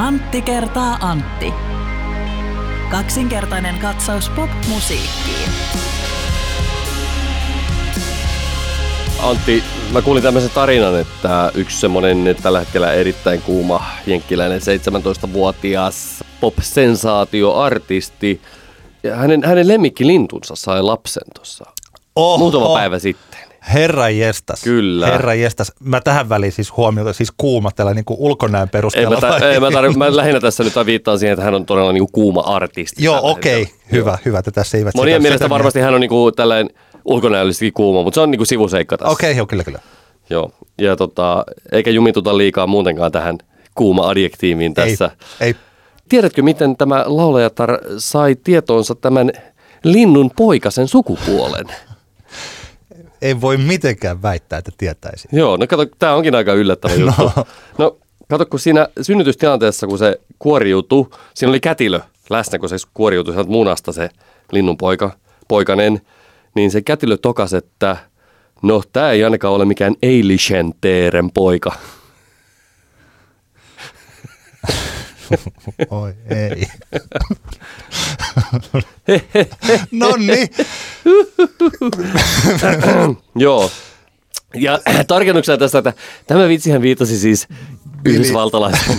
Antti kertaa Antti. Kaksinkertainen katsaus pop-musiikkiin. Antti, mä kuulin tämmöisen tarinan, että yksi semmonen tällä hetkellä erittäin kuuma jenkkiläinen 17-vuotias pop-sensaatioartisti, ja hänen, hänen lemmikkilintunsa sai lapsen tuossa muutama päivä sitten. Herra jestas. Kyllä. Herra jestas. Mä tähän väliin siis huomiota, siis kuuma tällä niin ulkonäön Ei, perusteella. mä, ta- ei, mä, tar- mä lähinnä tässä nyt viittaan siihen, että hän on todella niinku kuuma artisti. Joo, okei. hetkellä. Hyvä, hyvä, että tässä eivät Monien sitä- mielestä sitä varmasti hän on niinku tällainen ulkonäöllisesti kuuma, mutta se on niinku sivuseikka tässä. Okei, joo, kyllä, kyllä. Joo, ja tota, eikä jumituta liikaa muutenkaan tähän kuuma-adjektiiviin tässä. Ei, ei. Tiedätkö, miten tämä laulajatar sai tietoonsa tämän linnun poikasen sukupuolen? Ei voi mitenkään väittää, että tietäisi. Joo, no kato, tämä onkin aika yllättävä juttu. No, kato, kun siinä synnytystilanteessa, kun se kuoriutui, siinä oli kätilö läsnä, kun se kuoriutui sieltä munasta se linnun poika, poikanen, niin se kätilö tokas, että no, tämä ei ainakaan ole mikään Eilisen teeren poika. Oi, ei. no niin. Joo. Ja tarkennuksena tästä, että tämä vitsihän viitasi siis yhdysvaltalaisen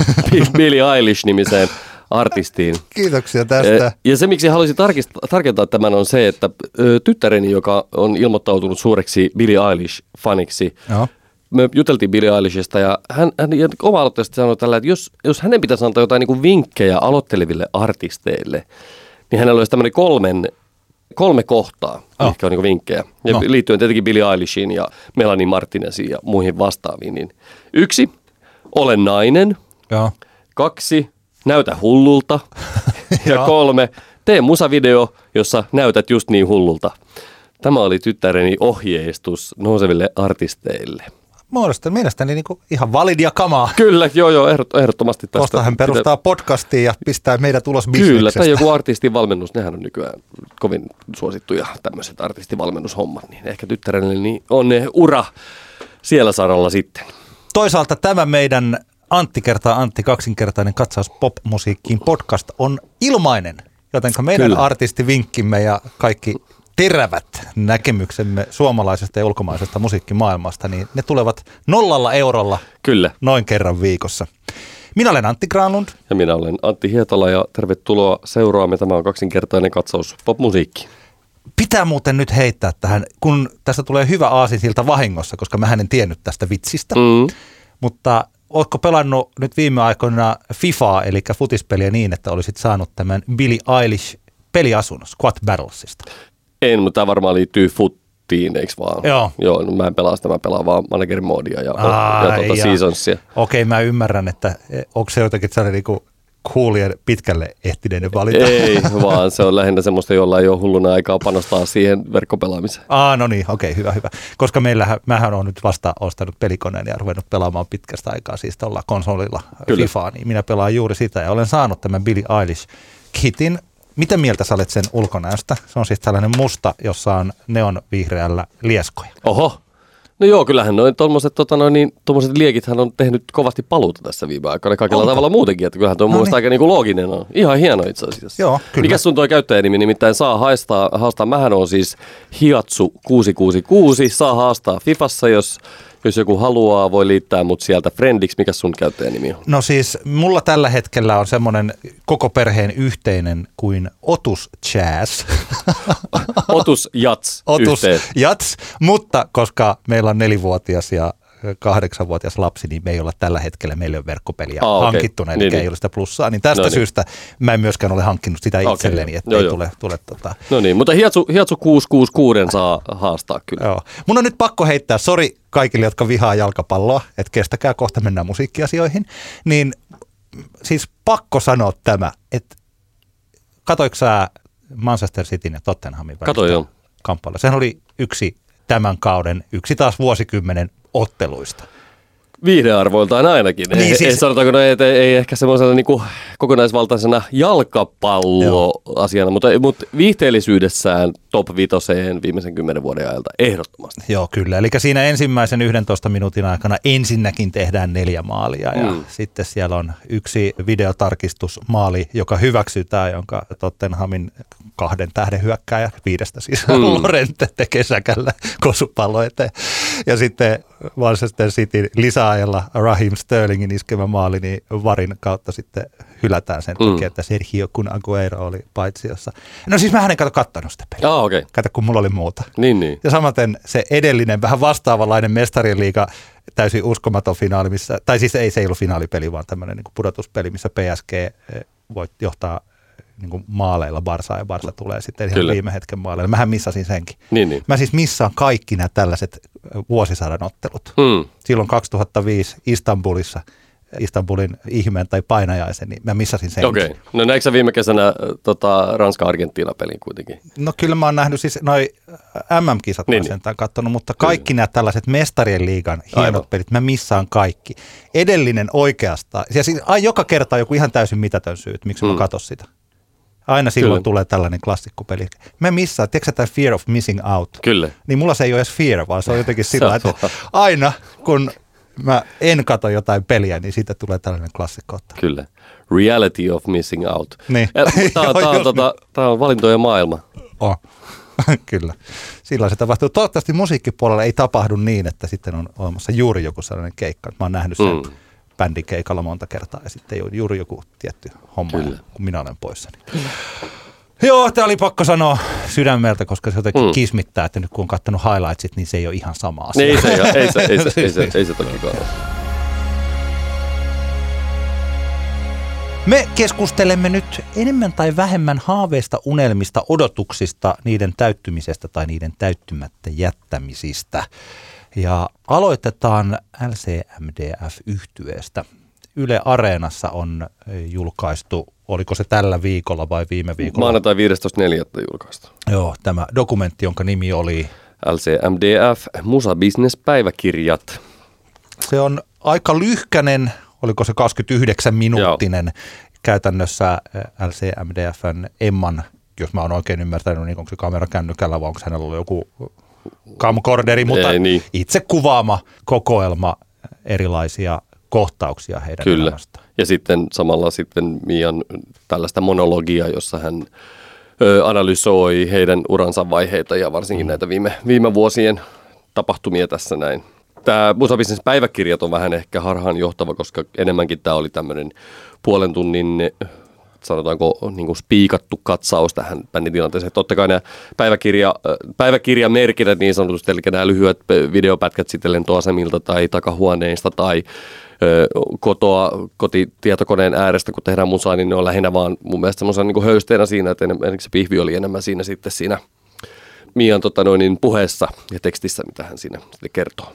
Billie Eilish-nimiseen artistiin. Kiitoksia tästä. Eh, Ja se, miksi haluaisin tarkist- tarkentaa tämän, on se, että tyttäreni, joka on ilmoittautunut suureksi Billie Eilish-faniksi, Joo. Me juteltiin Billie Eilishista ja hän, hän ja oma-aloitteisesti sanoi tällä, että jos, jos hänen pitäisi antaa jotain niin kuin vinkkejä aloitteleville artisteille, niin hänellä olisi tämmöinen kolmen, kolme kohtaa, Oh. mitkä on niin vinkkejä. Ja No. liittyen tietenkin Billie Eilishiin ja Melanie Martinesiin ja muihin vastaaviin. Niin yksi, ole nainen. Joo. Kaksi, näytä hullulta. ja Joo. kolme, tee musavideo, jossa näytät just niin hullulta. Tämä oli tyttäreni ohjeistus nouseville artisteille. Muodostan mielestäni niin ihan validia kamaa. Kyllä, joo, joo, ehdot, ehdottomasti tästä. Kosta hän perustaa podcastia ja pistää meidät ulos Kyllä, bisneksestä. tai joku artistivalmennus, nehän on nykyään kovin suosittuja tämmöiset artistivalmennushommat, niin ehkä tyttärelle niin on ne ura siellä saralla sitten. Toisaalta tämä meidän Antti kertaa Antti kaksinkertainen katsaus popmusiikkiin podcast on ilmainen, jotenka meidän Kyllä. artistivinkkimme ja kaikki terävät näkemyksemme suomalaisesta ja ulkomaisesta musiikkimaailmasta, niin ne tulevat nollalla eurolla Kyllä, noin kerran viikossa. Minä olen Antti Granlund. ja minä olen Antti Hietala ja tervetuloa seuraamme. Tämä on kaksinkertainen katsaus popmusiikkiin. Pitää muuten nyt heittää tähän, kun tästä tulee hyvä aasinsilta vahingossa, koska mä en tiennyt tästä vitsistä. Mm. Mutta ootko pelannut nyt viime aikoina FIFAa, eli futispeliä niin, että olisit saanut tämän Billie Eilish peliasun Squat Battlesista? En, mutta tämä varmaan liittyy futtiin, eikö vaan? Joo. Joo, no mä en pelaa sitä, mä pelaan vaan managerin moodia ja, Ai, ja tuota ja- seasonsia. Okei, mä ymmärrän, että eh, onko se jotenkin sellainen niinku coolien pitkälle ehtineiden valinta? Ei, vaan se on lähinnä semmoista, jolla ei ole hulluna aikaa panostaa siihen verkkopelaamiseen. Aa, no niin, okei, hyvä, hyvä. Koska meillähän, mähän on nyt vasta ostanut pelikoneen ja ruvennut pelaamaan pitkästä aikaa siis tuolla konsolilla Kyllä. FIFAa, niin minä pelaan juuri sitä ja olen saanut tämän Billie Eilish kitin. Mitä mieltä sä olet sen ulkonäöstä? Se on siis tällainen musta, jossa on neon vihreällä lieskoja. Oho. No joo, kyllähän noin tuommoiset tota noin, niin, liekithän on tehnyt kovasti paluuta tässä viime aikoina kaikilla Onko? tavalla muutenkin, että kyllähän tuo No niin. aika niinku looginen on. Ihan hieno itse asiassa. Joo, kyllä. Mikä sun tuo käyttäjänimi nimittäin saa haastaa, haastaa? Mähän on siis Hiatsu 666, saa haastaa Fifassa, jos, jos joku haluaa, voi liittää mut sieltä friendiksi. Mikä sun käyttäjänimi on? No siis mulla tällä hetkellä on semmoinen koko perheen yhteinen kuin Otus Jazz. Otus Jats Otus yhteen. Jats, mutta koska meillä on nelivuotias ja kahdeksanvuotias lapsi, niin me ei olla tällä hetkellä, meillä on verkkopeliä Aa, okei. hankittuna, eli Niin, ei niin. ole sitä plussaa. Niin tästä No niin. syystä mä en myöskään ole hankkinut sitä itselleni, joo. että Joo, ei tule, tule tota, No niin, mutta Hiatsu, Hiatsu 666 saa haastaa kyllä. Joo. Mun on nyt pakko heittää, sori kaikille, jotka vihaa jalkapalloa, että kestäkää kohta mennään musiikkiasioihin, niin siis pakko sanoa tämä, että katoiko sä Manchester Cityn ja Tottenhamin välistä Katoin, joo. Sehän oli yksi tämän kauden, yksi taas vuosikymmenen otteluista. viihdearvoiltaan ainakin. Niin ei, siis- ei, sanotaanko, no, ei, ei, ei ehkä semmoisena niin kokonaisvaltaisena jalkapalloasiana, mutta, mutta viihteellisyydessään top vitoseen viimeisen kymmenen vuoden ajalta ehdottomasti. Joo, kyllä. Eli siinä ensimmäisen 11 minuutin aikana ensinnäkin tehdään neljä maalia ja Mm. sitten siellä on yksi videotarkistusmaali, joka hyväksytään, jonka Tottenhamin kahden tähden hyökkääjä viidestä siis mm. Lorente tekee säkällä kosupallo eteen. Ja sitten Manchester City lisäajalla Raheem Sterlingin iskemä maali, niin varin kautta sitten hylätään sen Mm. takia, että Sergio Kun Aguero oli paitsiossa. No siis mä en kato kattonut sitä peliä. Ah. Okay. Kato, kun mulla oli muuta. Niin, niin. Ja samaten se edellinen, vähän vastaavanlainen mestarien liiga, täysin uskomaton finaali, missä, tai siis ei se ei ollut finaalipeli, vaan tämmöinen niin pudotuspeli, missä PSG eh, voi johtaa niin kuin maaleilla Barsaa ja Barsa tulee sitten ihan Kyllä. viime hetken maaleilla. Mähän missasin senkin. niin, niin. Mä siis missaan kaikki nämä tällaiset eh, vuosisadan ottelut. Hmm. Silloin 2005 Istanbulissa, Istanbulin ihmeen tai painajaisen, niin mä missasin senkin. Okei. Okay. No näetkö sä viime kesänä äh, tota, Ranska-Argentiina-pelin kuitenkin? No kyllä mä oon nähnyt siis noi MM-kisat niin, Niin, mä niin. katsonut, mutta kaikki nämä tällaiset mestarien liigan hienot Aivan. pelit, mä missaan kaikki. Edellinen oikeastaan, ja siis ai, joka kerta on joku ihan täysin mitätön syy, että miksi mm. mä Mm. katso sitä. Aina silloin Kyllä. tulee tällainen klassikkopeli. Mä missaan, tiedätkö tämä fear of missing out? Kyllä. Niin mulla se ei ole edes fear, vaan se on jotenkin sillä, että aina kun mä en katso jotain peliä, niin siitä tulee tällainen klassikko. Kyllä. Reality of missing out. Niin. Tämä Joo, on, on, tota, tää on valintojen maailma. Oh. Kyllä. Silloin se tapahtuu. Toivottavasti musiikkipuolella ei tapahdu niin, että sitten on olemassa juuri joku sellainen keikka. Mä oon nähnyt sen mm. Mm. bändin keikalla monta kertaa ja sitten ju- juuri joku tietty homma, Kyllä. kun minä olen poissa. Niin. Joo, tämä oli pakko sanoa sydämeltä, koska se jotenkin mm. Kismittää, että nyt kun on katsonut highlightsit, niin se ei ole ihan sama asia. Ei se, ei, ei se, ei se, ei se, ei se ole. Me keskustelemme nyt enemmän tai vähemmän haaveista, unelmista, odotuksista, niiden täyttymisestä tai niiden täyttymättä jättämisistä. Ja aloitetaan LCMDF-yhtyeestä. Yle Areenassa on julkaistu, oliko se tällä viikolla vai viime viikolla? Maanantai 15.4. julkaista. Joo, tämä dokumentti, jonka nimi oli, LCMDF, Musa Business päiväkirjat. se on aika lyhkänen, oliko se 29 minuuttinen käytännössä eh, LCMDFn Emman, jos mä oon oikein ymmärtänyt, niin onko se kamera kännykällä vai onko hänellä ollut joku camcorderi, mutta Ei niin. itse kuvaama kokoelma erilaisia kohtauksia heidän Kyllä. elämästään. Ja sitten samalla sitten Mian tällaista monologiaa, jossa hän ö, analysoi heidän uransa vaiheita ja varsinkin näitä viime, viime vuosien tapahtumia tässä näin. Tämä Musa Business päiväkirjat on vähän ehkä harhaan johtava, koska enemmänkin tämä oli tämmöinen puolen tunnin sanotaanko niin kuin spiikattu katsaus tähän bändin tilanteeseen. Totta kai nämä päiväkirja, päiväkirjamerkinnät niin sanotusti, eli nämä lyhyet videopätkät sitten lentoasemilta tai takahuoneista tai kotoa, kotitietokoneen äärestä, kun tehdään musaa, niin ne on lähinnä vaan mun mielestä semmoisena niin höysteenä siinä, että enemmän, se pihvi oli enemmän siinä sitten siinä Mian tota noin, niin puheessa ja tekstissä, mitä hän siinä kertoo.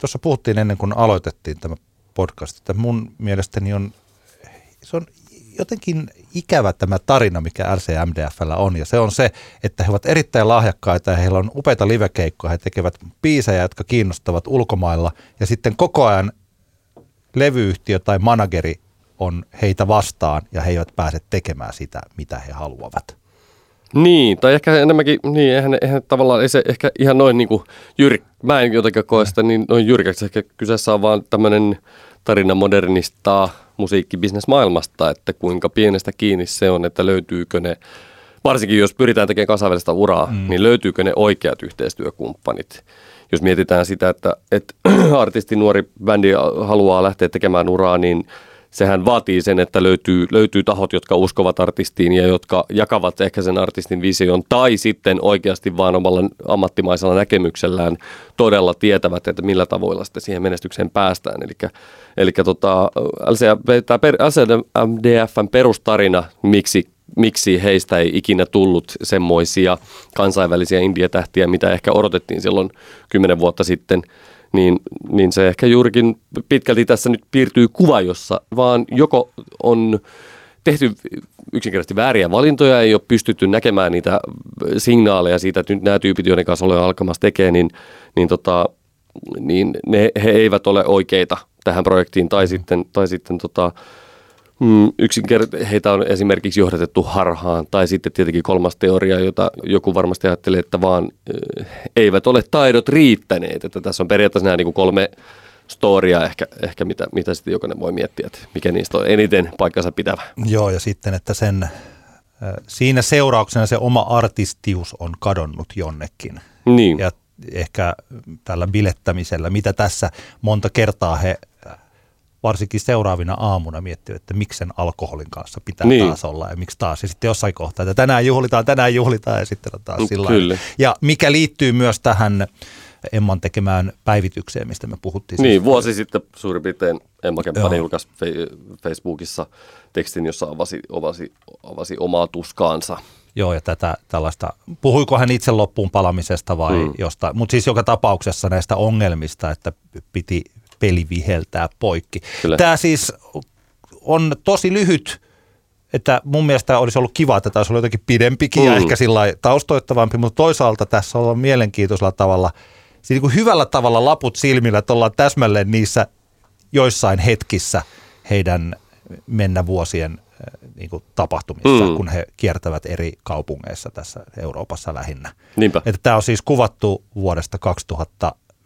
Tuossa puhuttiin ennen kuin aloitettiin tämä podcast, että mun mielestäni on, se on jotenkin ikävä tämä tarina, mikä LCMDFllä on. Ja se on se, että he ovat erittäin lahjakkaita ja heillä on upeita livekeikkoja. He tekevät biisejä, jotka kiinnostavat ulkomailla. Ja sitten koko ajan levyyhtiö tai manageri on heitä vastaan ja he eivät pääse tekemään sitä, mitä he haluavat. Niin, tai ehkä enemmänkin, niin eihän, eihän tavallaan, ei se ehkä ihan noin niin kuin jyr, mä en jotenkin koe sitä niin noin jyrkäksi, ehkä kyseessä on vaan tämmöinen tarina modernista musiikkibisnesmaailmasta, että kuinka pienestä kiinni se on, että löytyykö ne, varsinkin jos pyritään tekemään kansainvälistä uraa, mm. niin löytyykö ne oikeat yhteistyökumppanit. Jos mietitään sitä, että, että artisti, nuori bändi haluaa lähteä tekemään uraa, niin sehän vaatii sen, että löytyy, löytyy tahot, jotka uskovat artistiin ja jotka jakavat ehkä sen artistin vision tai sitten oikeasti vaan omalla ammattimaisella näkemyksellään todella tietävät, että millä tavoilla sitten siihen menestykseen päästään. Eli, eli tota, LCMDFn perustarina, miksi miksi heistä ei ikinä tullut semmoisia kansainvälisiä indietähtiä, mitä ehkä odotettiin silloin kymmenen vuotta sitten, niin, niin se ehkä juurikin pitkälti tässä nyt piirtyy kuva, jossa vaan joko on tehty yksinkertaisesti vääriä valintoja, ei ole pystytty näkemään niitä signaaleja siitä, että nyt nämä tyypit, joiden kanssa olen alkamassa tekemään, niin, niin, tota, niin ne, he eivät ole oikeita tähän projektiin, tai sitten, tai sitten tota, mm, yksinker- heitä on esimerkiksi johdatettu harhaan, tai sitten tietenkin kolmas teoria, jota joku varmasti ajattelee, että vaan äh, eivät ole taidot riittäneet, että tässä on periaatteessa nämä niin kuin kolme storia ehkä, ehkä mitä, mitä sitten jokainen voi miettiä, että mikä niistä on eniten paikkansa pitävä. Joo, ja sitten, että sen, äh, siinä seurauksena se oma artistius on kadonnut jonnekin. Niin. Ja ehkä tällä bilettämisellä, mitä tässä monta kertaa he varsinkin seuraavina aamuna miettivät, että miksi sen alkoholin kanssa pitää Niin. taas olla ja miksi taas. Ja sitten jossain kohtaa, että tänään juhlitaan, tänään juhlitaan ja sitten on taas Mm, sillä. Ja mikä liittyy myös tähän Emman tekemään päivitykseen, mistä me puhuttiin. Niin, vuosi sitten suurin piirtein Emma Kemppanen julkaisi Fe- Facebookissa tekstin, jossa avasi, avasi, avasi omaa tuskaansa. Joo, ja tätä tällaista, puhuiko hän itse loppuun palamisesta vai mm. jostain, mutta siis joka tapauksessa näistä ongelmista, että piti peli viheltää poikki. Kyllä. Tämä siis on tosi lyhyt, että mun mielestä olisi ollut kiva, että tämä olisi ollut jotenkin pidempikin mm. ja ehkä sillä taustoittavampi, mutta toisaalta tässä on mielenkiintoisella tavalla, siis niin kuin hyvällä tavalla laput silmillä, että ollaan täsmälleen niissä joissain hetkissä heidän mennä vuosien äh, niin kuin tapahtumissa, Mm. kun he kiertävät eri kaupungeissa tässä Euroopassa lähinnä. Niinpä. Että tämä on siis kuvattu vuodesta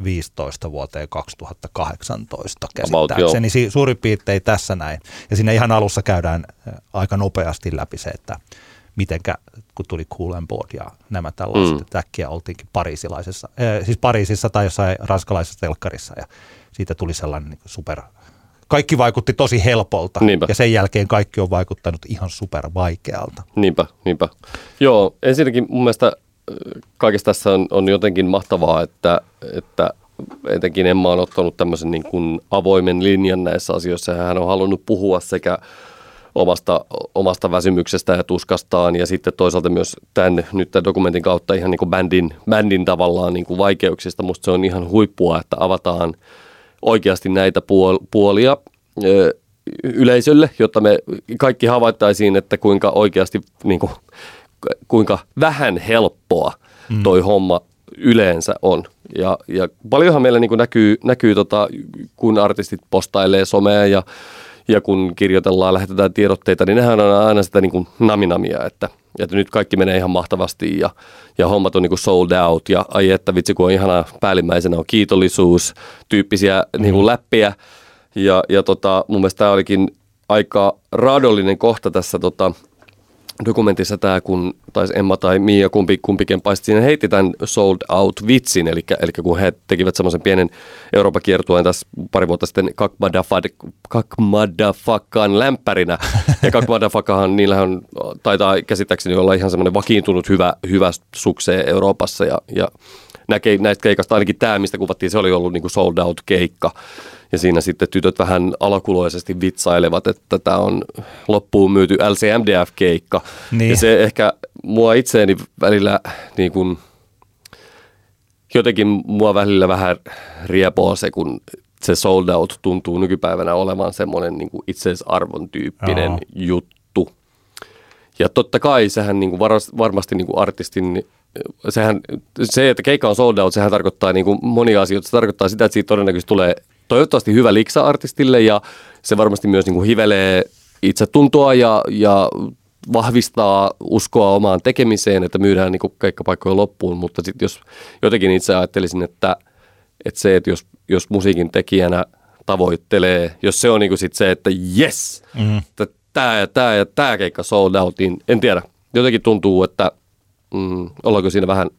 2015 vuoteen 2018 About, käsittääkseni. Si- suurin piirtein tässä näin. Ja siinä ihan alussa käydään aika nopeasti läpi se, että mitenkä, kun tuli Cool and Board ja nämä tällaiset, Mm. äkkiä oltiinkin pariisilaisessa, äh, siis Pariisissa tai jossain ranskalaisessa telkkarissa ja siitä tuli sellainen niin super, kaikki vaikutti tosi helpolta Niinpä. ja sen jälkeen kaikki on vaikuttanut ihan super vaikealta. Niinpä, niinpä. Joo, ensinnäkin mun mielestä kaikessa tässä on, on jotenkin mahtavaa, että, että etenkin Emma on ottanut tämmöisen niin kuin avoimen linjan näissä asioissa. Hän on halunnut puhua sekä omasta, omasta väsymyksestä ja tuskastaan ja sitten toisaalta myös tämän, nyt tämän dokumentin kautta ihan niin kuin bändin, bändin tavallaan niin kuin vaikeuksista. Musta se on ihan huippua, että avataan oikeasti näitä puol- puolia yleisölle, jotta me kaikki havaittaisiin, että kuinka oikeasti, niin kuin, kuinka vähän helppoa toi homma yleensä on. Ja, ja paljonhan meillä niin näkyy, näkyy tota, kun artistit postailee somea ja, ja kun kirjoitellaan, lähetetään tiedotteita, niin nehän on aina sitä niin naminamia, että, että nyt kaikki menee ihan mahtavasti ja, ja hommat on niin sold out. Ja ai että vitsi kun on ihanaa päällimmäisenä on kiitollisuus, tyyppisiä niin kuin läppiä ja, ja tota, mun mielestä tämä olikin aika raadollinen kohta tässä tota, dokumentissa tämä, kun taisi Emma tai Mia kumpi, kumpikin paisti siinä heitti tämän sold out vitsin, eli, eli kun he tekivät semmoisen pienen Euroopan kiertueen tässä pari vuotta sitten Kakmadafakkaan lämpärinä. Ja Kakmadafakkahan, niillähän on, taitaa käsittääkseni olla ihan semmoinen vakiintunut hyvä, hyvä suksee Euroopassa ja, ja näkee näistä keikasta ainakin tämä, mistä kuvattiin, se oli ollut niin kuin sold out keikka. Ja siinä sitten tytöt vähän alakuloisesti vitsailevat, että tämä on loppuun myyty LCMDF-keikka. Niin. Ja se ehkä mua itseeni välillä niin kuin, jotenkin mua välillä vähän riepoo se, kun se sold out tuntuu nykypäivänä olevan semmoinen niin kuin itseisarvon tyyppinen Joo. juttu. Ja totta kai sehän niin kuin varas, varmasti niin kuin artistin, sehän, se, että keikka on sold out, sehän tarkoittaa niin kuin monia asioita. Se tarkoittaa sitä, että siitä todennäköisesti tulee toivottavasti hyvä liksa artistille ja se varmasti myös niin kuin hivelee itsetuntoa ja, ja vahvistaa uskoa omaan tekemiseen, että myydään niin kuin keikkapaikkoja loppuun, mutta sitten jos jotenkin itse ajattelisin, että, että se, että jos, jos musiikin tekijänä tavoittelee, jos se on niin kuin sit se, että yes, mm. että tämä ja tämä ja tämä keikka sold out, niin en tiedä. Jotenkin tuntuu, että mm, ollaanko siinä vähän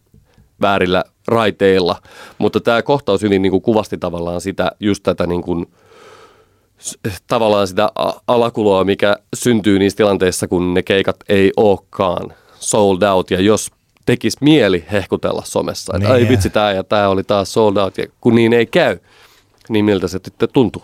väärillä raiteilla, mutta tämä kohtaus hyvin niin kuin kuvasti tavallaan sitä, just tätä niin kuin, tavallaan sitä alakuloa, mikä syntyy niissä tilanteissa, kun ne keikat ei olekaan sold out, ja jos tekisi mieli hehkutella somessa, että Niin. ai vitsi, tämä ja tämä oli taas sold out, ja kun niin ei käy, niin miltä se sitten tuntuu?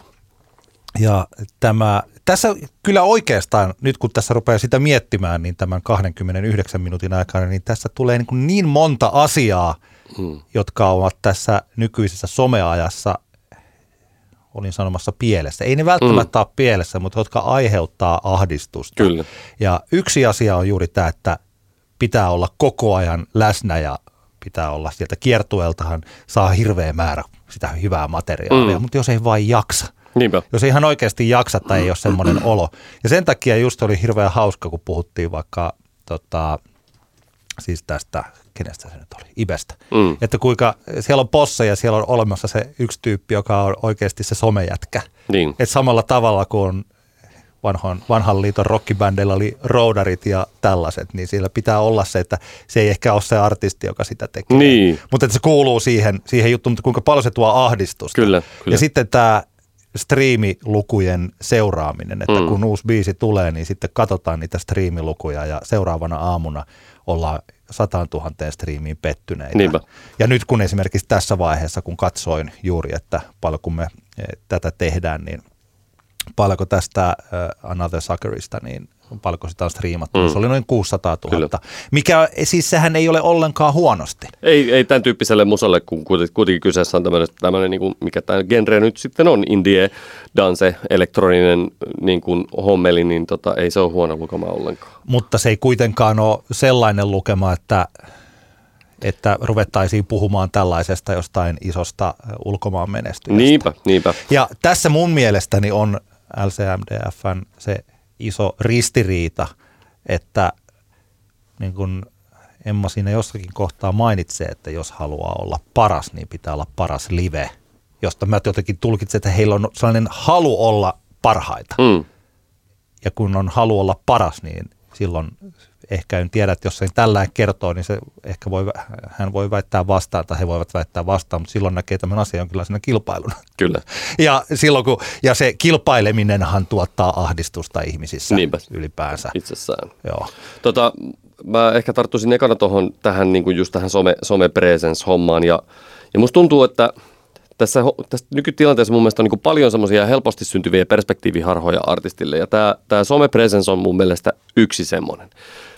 Ja tämä, tässä kyllä oikeastaan, nyt kun tässä rupeaa sitä miettimään, niin tämän 29 minuutin aikana, niin tässä tulee niin, kuin niin monta asiaa, Hmm. jotka ovat tässä nykyisessä someajassa, olin sanomassa pielessä. Ei ne välttämättä mm. ole pielessä, mutta jotka aiheuttaa ahdistusta. Kyllä. Ja yksi asia on juuri tämä, että pitää olla koko ajan läsnä ja pitää olla sieltä kiertueeltahan saa hirveä määrä sitä hyvää materiaalia, Mm. mutta jos ei vain jaksa, Niinpä. Jos ei ihan oikeasti jaksa tai ei ole semmoinen olo. Ja sen takia just oli hirveän hauska, kun puhuttiin vaikka tota, siis tästä, kenestä se nyt oli, Ibestä. Mm. Että kuinka siellä on posse ja siellä on olemassa se yksi tyyppi, joka on oikeasti se somejätkä. Niin. Että samalla tavalla kuin vanhan, vanhan liiton rockibändeillä oli roudarit ja tällaiset, niin siellä pitää olla se, että se ei ehkä ole se artisti, joka sitä tekee. Niin. Mutta että se kuuluu siihen, siihen juttuun, mutta kuinka paljon se tuo ahdistusta. Kyllä, kyllä. Ja sitten tämä striimilukujen seuraaminen, että Mm. kun uusi biisi tulee, niin sitten katsotaan niitä striimilukuja ja seuraavana aamuna ollaan sataan tuhanteen striimiin pettyneitä. Niinpä. Ja nyt kun esimerkiksi tässä vaiheessa, kun katsoin juuri, että paljon kun me eh, tätä tehdään, niin paljonko tästä uh, Another Suckerista, niin paljonko sitä on striimattu. Mm. Se oli noin 600 000, Kyllä. mikä siis sehän ei ole ollenkaan huonosti. Ei, ei tämän tyyppiselle musalle, kun kuitenkin, kyseessä on tämmöinen, tämmöinen niin kuin, mikä tämä genre nyt sitten on, indie, dance, elektroninen niin kuin hommeli, niin tota, ei se ole huono lukema ollenkaan. mutta se ei kuitenkaan ole sellainen lukema, että, että ruvettaisiin puhumaan tällaisesta jostain isosta ulkomaan menestyjästä. Niinpä, niinpä. Ja tässä mun mielestäni on LCMDFn se iso ristiriita, että niin kun Emma siinä jossakin kohtaa mainitsee, että jos haluaa olla paras, niin pitää olla paras live, josta mä jotenkin tulkitsen, että heillä on sellainen halu olla parhaita Mm. ja kun on halu olla paras, niin silloin ehkä en tiedä, että jos sen tällä kertoo, niin se ehkä voi, hän voi väittää vastaan tai he voivat väittää vastaan, mutta silloin näkee tämän asian jonkinlaisena kilpailuna. Kyllä. Ja, silloin kun, ja se kilpaileminenhan tuottaa ahdistusta ihmisissä Niinpä. ylipäänsä. Itsessään. Joo. Tota, mä ehkä tarttuisin ekana tohon, tähän niin kuin just tähän some, some presence-hommaan ja, ja musta tuntuu, että tässä, tässä nykytilanteessa mun mielestä on niin paljon semmoisia helposti syntyviä perspektiiviharhoja artistille ja tämä, tämä some presence on mun mielestä yksi semmoinen.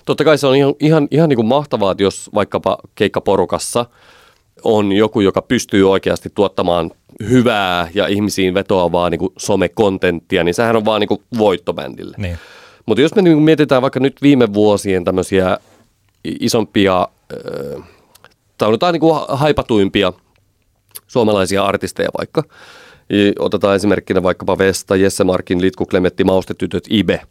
Totta kai se on ihan, ihan, ihan niin kuin mahtavaa, että jos vaikkapa keikkaporukassa on joku, joka pystyy oikeasti tuottamaan hyvää ja ihmisiin vetoavaa niin kuin some-kontenttia, niin sehän on vaan niin kuin voittobändille. Niin. Mutta jos me niinku mietitään vaikka nyt viime vuosien tämmöisiä isompia, äh, tai jotain niinku ha- haipatuimpia suomalaisia artisteja vaikka, otetaan esimerkkinä vaikkapa Vesta, Jesse Markin, Litku Klemetti, Maustetytöt, Ibe,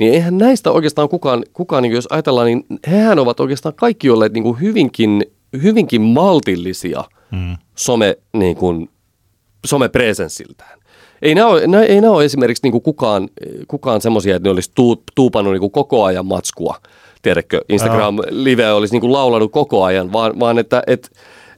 niin eihän näistä oikeastaan kukaan, kukaan niin jos ajatellaan, niin hehän ovat oikeastaan kaikki olleet niin kuin hyvinkin, hyvinkin maltillisia Mm. some, niin kuin. Ei nämä ole, nää, ei nämä ole esimerkiksi niin kuin kukaan, kukaan semmoisia, että ne olisi tuu, tuupannut niin kuin koko ajan matskua. Tiedätkö, Instagram-live olisi niin kuin laulanut koko ajan, vaan, vaan että, että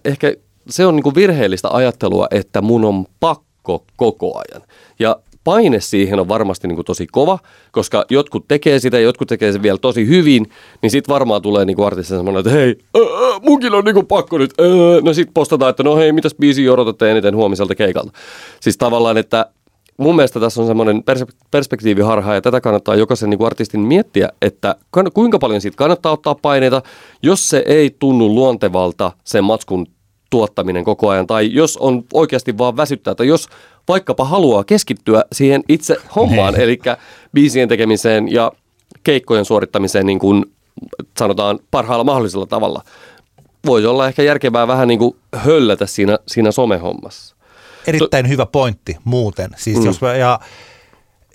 ehkä se on niin kuin virheellistä ajattelua, että mun on pakko koko ajan. Ja paine siihen on varmasti niin kuin tosi kova, koska jotkut tekee sitä jotkut tekee sen vielä tosi hyvin, niin sitten varmaan tulee niin artistissa semmoinen, että hei, ää, munkin on niin kuin pakko nyt. Ää. No sitten postataan, että no hei, mitäs biisiä odotatte eniten huomiselta keikalta. Siis tavallaan, että mun mielestä tässä on semmoinen pers- perspektiiviharha ja tätä kannattaa jokaisen niin kuin artistin miettiä, että kuinka paljon siitä kannattaa ottaa paineita, jos se ei tunnu luontevalta sen matskun tuottaminen koko ajan, tai jos on oikeasti vaan väsyttää, tai jos vaikkapa haluaa keskittyä siihen itse hommaan, eli biisien tekemiseen ja keikkojen suorittamiseen niin kuin sanotaan parhaalla mahdollisella tavalla. Voisi olla ehkä järkevää vähän niin kuin höllätä siinä, siinä somehommassa. Erittäin hyvä pointti muuten. Siis Mm. jos mä, ja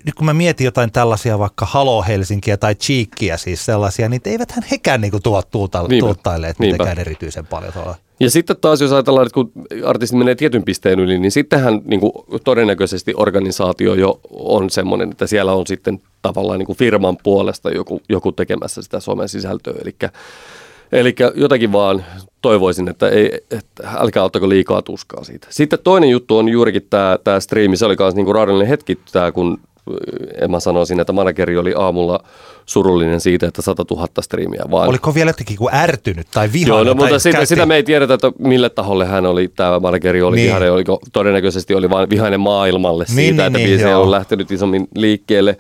nyt kun mä mietin jotain tällaisia vaikka Halo Helsinkiä tai Cheekkiä, siis sellaisia, niin eiväthän hekään niinku tuo tuuta, Niinpä. mitenkään erityisen paljon tuolla. Ja sitten taas, jos ajatellaan, että kun artisti menee tietyn pisteen yli, niin sittenhän niin kuin todennäköisesti organisaatio jo on semmoinen, että siellä on sitten tavallaan niin kuin firman puolesta joku, joku tekemässä sitä somen sisältöä. Eli, eli jotenkin vaan toivoisin, että, ei, että älkää ottako liikaa tuskaa siitä. Sitten toinen juttu on juurikin tämä, tämä striimi. Se oli myös niin raadollinen hetki, tämä, kun Emma sanoi siinä, että manageri oli aamulla surullinen siitä, että 100 000 striimiä vaan. Oliko vielä jotenkin kuin ärtynyt tai Joo, vihainen? no, mutta sitä, käytti- sitä me ei tiedetä, että mille taholle hän oli, tämä manageri oli Niin. vihainen, oliko, todennäköisesti oli vain vihainen maailmalle Niin, siitä, niin, että niin, biisi joo. on lähtenyt isommin liikkeelle.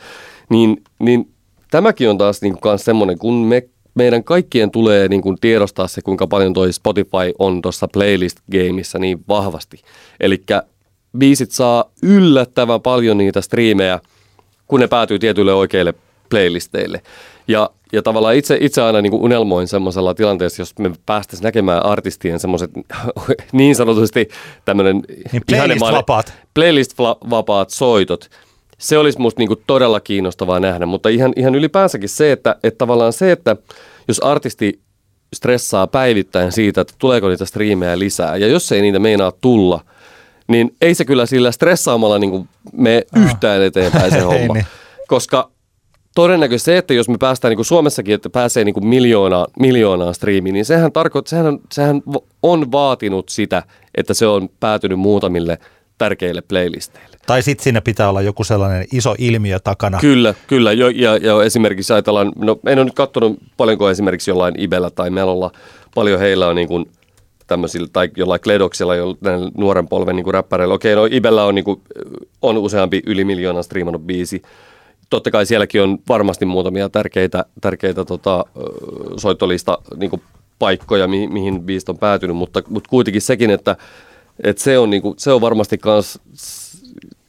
Niin, niin tämäkin on taas niin kuin semmoinen, kun me, meidän kaikkien tulee niin kuin tiedostaa se, kuinka paljon toi Spotify on tuossa playlist-gameissa niin vahvasti. Eli biisit saa yllättävän paljon niitä striimejä, kun ne päätyy tietyille oikeille playlisteille. Ja, ja tavallaan itse, itse aina niin kuin unelmoin semmoisella tilanteessa, jos me päästäisiin näkemään artistien semmoiset niin sanotusti tämmöinen Niin playlist-vapaat. playlist-vapaat soitot. Se olisi musta niin kuin todella kiinnostavaa nähdä, mutta ihan, ihan ylipäänsäkin se, että, että tavallaan se, että jos artisti stressaa päivittäin siitä, että tuleeko niitä striimejä lisää, ja jos ei niitä meinaa tulla, niin ei se kyllä sillä stressaamalla niin mene yhtään eteenpäin se homma. niin. Koska todennäköisesti se, että jos me päästään niin kuin Suomessakin, että pääsee niin kuin miljoonaa, miljoonaa striimiin, niin sehän, tarkoittaa, sehän, on, sehän on vaatinut sitä, että se on päätynyt muutamille tärkeille playlisteille. Tai sitten siinä pitää olla joku sellainen iso ilmiö takana. Kyllä, kyllä. Jo, ja, ja esimerkiksi ajatellaan, no en ole nyt katsonut paljonko esimerkiksi jollain Ibellä tai Melolla, paljon heillä on niin kuin tämmöisillä, tai jollain Kledoksilla, jollain nuoren polven niin räppäreillä. Okei, no Ibellä on, niin kuin, on useampi yli miljoona striimannut biisi. Totta kai sielläkin on varmasti muutamia tärkeitä, tärkeitä tota, soittolista niin kuin paikkoja, mihin, mihin biisit on päätynyt, mutta, mutta kuitenkin sekin, että, että se, on, niin kuin, se on varmasti myös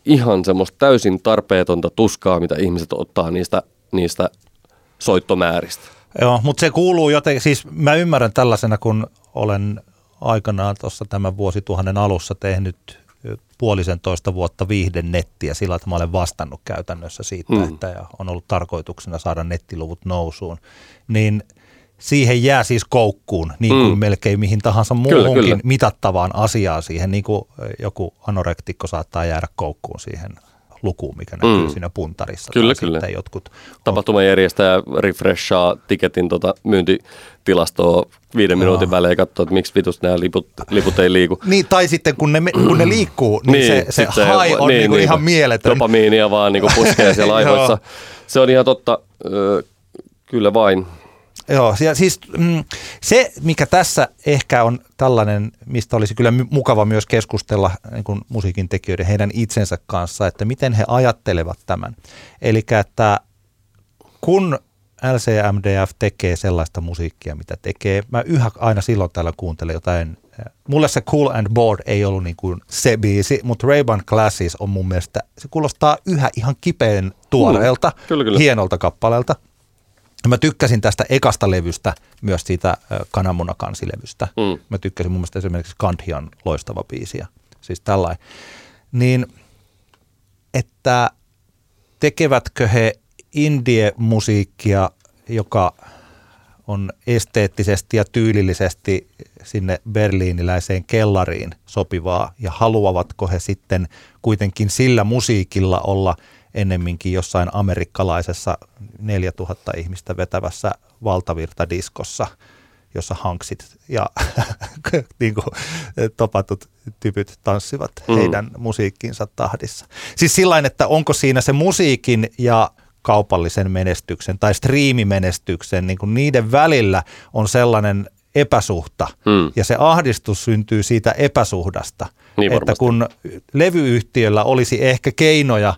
ihan semmoista täysin tarpeetonta tuskaa, mitä ihmiset ottaa niistä, niistä soittomääristä. Joo, mutta se kuuluu jotenkin, siis mä ymmärrän tällaisena, kun olen aikanaan tuossa tämän vuosituhannen alussa tehnyt puolisentoista vuotta viihden nettiä sillä, että mä olen vastannut käytännössä siitä, Mm. että ja on ollut tarkoituksena saada nettiluvut nousuun, niin siihen jää siis koukkuun, niin kuin Mm. melkein mihin tahansa Kyllä, muuhunkin kyllä. mitattavaan asiaan siihen, niin kuin joku anorektikko saattaa jäädä koukkuun siihen lukuun, mikä näkyy Mm. siinä puntarissa. Kyllä, tai kyllä. Sitten jotkut Tapahtumajärjestäjä refreshaa tiketin tota myyntitilastoa viiden minuutin välein ja katsoo, että miksi vitus nämä liput, liput ei liiku. Niin, tai sitten kun ne, kun ne liikkuu, niin, niin se, se high on niin, niin, ihan mieletön. Dopamiinia vaan niin puskee siellä aivoissa. Se on ihan totta, kyllä vain. Joo, ja siis mm, se, mikä tässä ehkä on tällainen, mistä olisi kyllä mukava myös keskustella niin kuin musiikin tekijöiden heidän itsensä kanssa, että miten he ajattelevat tämän. Eli että kun LCMDF tekee sellaista musiikkia, mitä tekee, mä yhä aina silloin täällä kuuntelen jotain, mulle se Cool and Bored ei ollut niin kuin se biisi, mutta Ray-Ban Classes on mun mielestä, se kuulostaa yhä ihan kipeän tuoreelta, Mm, kyllä, kyllä. hienolta kappaleelta. Mä tykkäsin tästä ekasta levystä, myös siitä kananmunakansilevystä. Mm. Mä tykkäsin mun mielestä esimerkiksi Kanthian loistava biisi. ja Siis tällainen. Niin, että tekevätkö he indie-musiikkia, joka on esteettisesti ja tyylillisesti sinne berliiniläiseen kellariin sopivaa ja haluavatko he sitten kuitenkin sillä musiikilla olla ennemminkin jossain amerikkalaisessa 4000 ihmistä vetävässä valtavirtadiskossa, jossa hanksit ja niin kuin, topatut typyt tanssivat Mm. heidän musiikkinsa tahdissa. Siis sillain, että onko siinä se musiikin ja kaupallisen menestyksen tai striimimenestyksen, niin kuin niiden välillä on sellainen epäsuhta Mm. ja se ahdistus syntyy siitä epäsuhdasta, Niin että varmasti. kun levyyhtiöllä olisi ehkä keinoja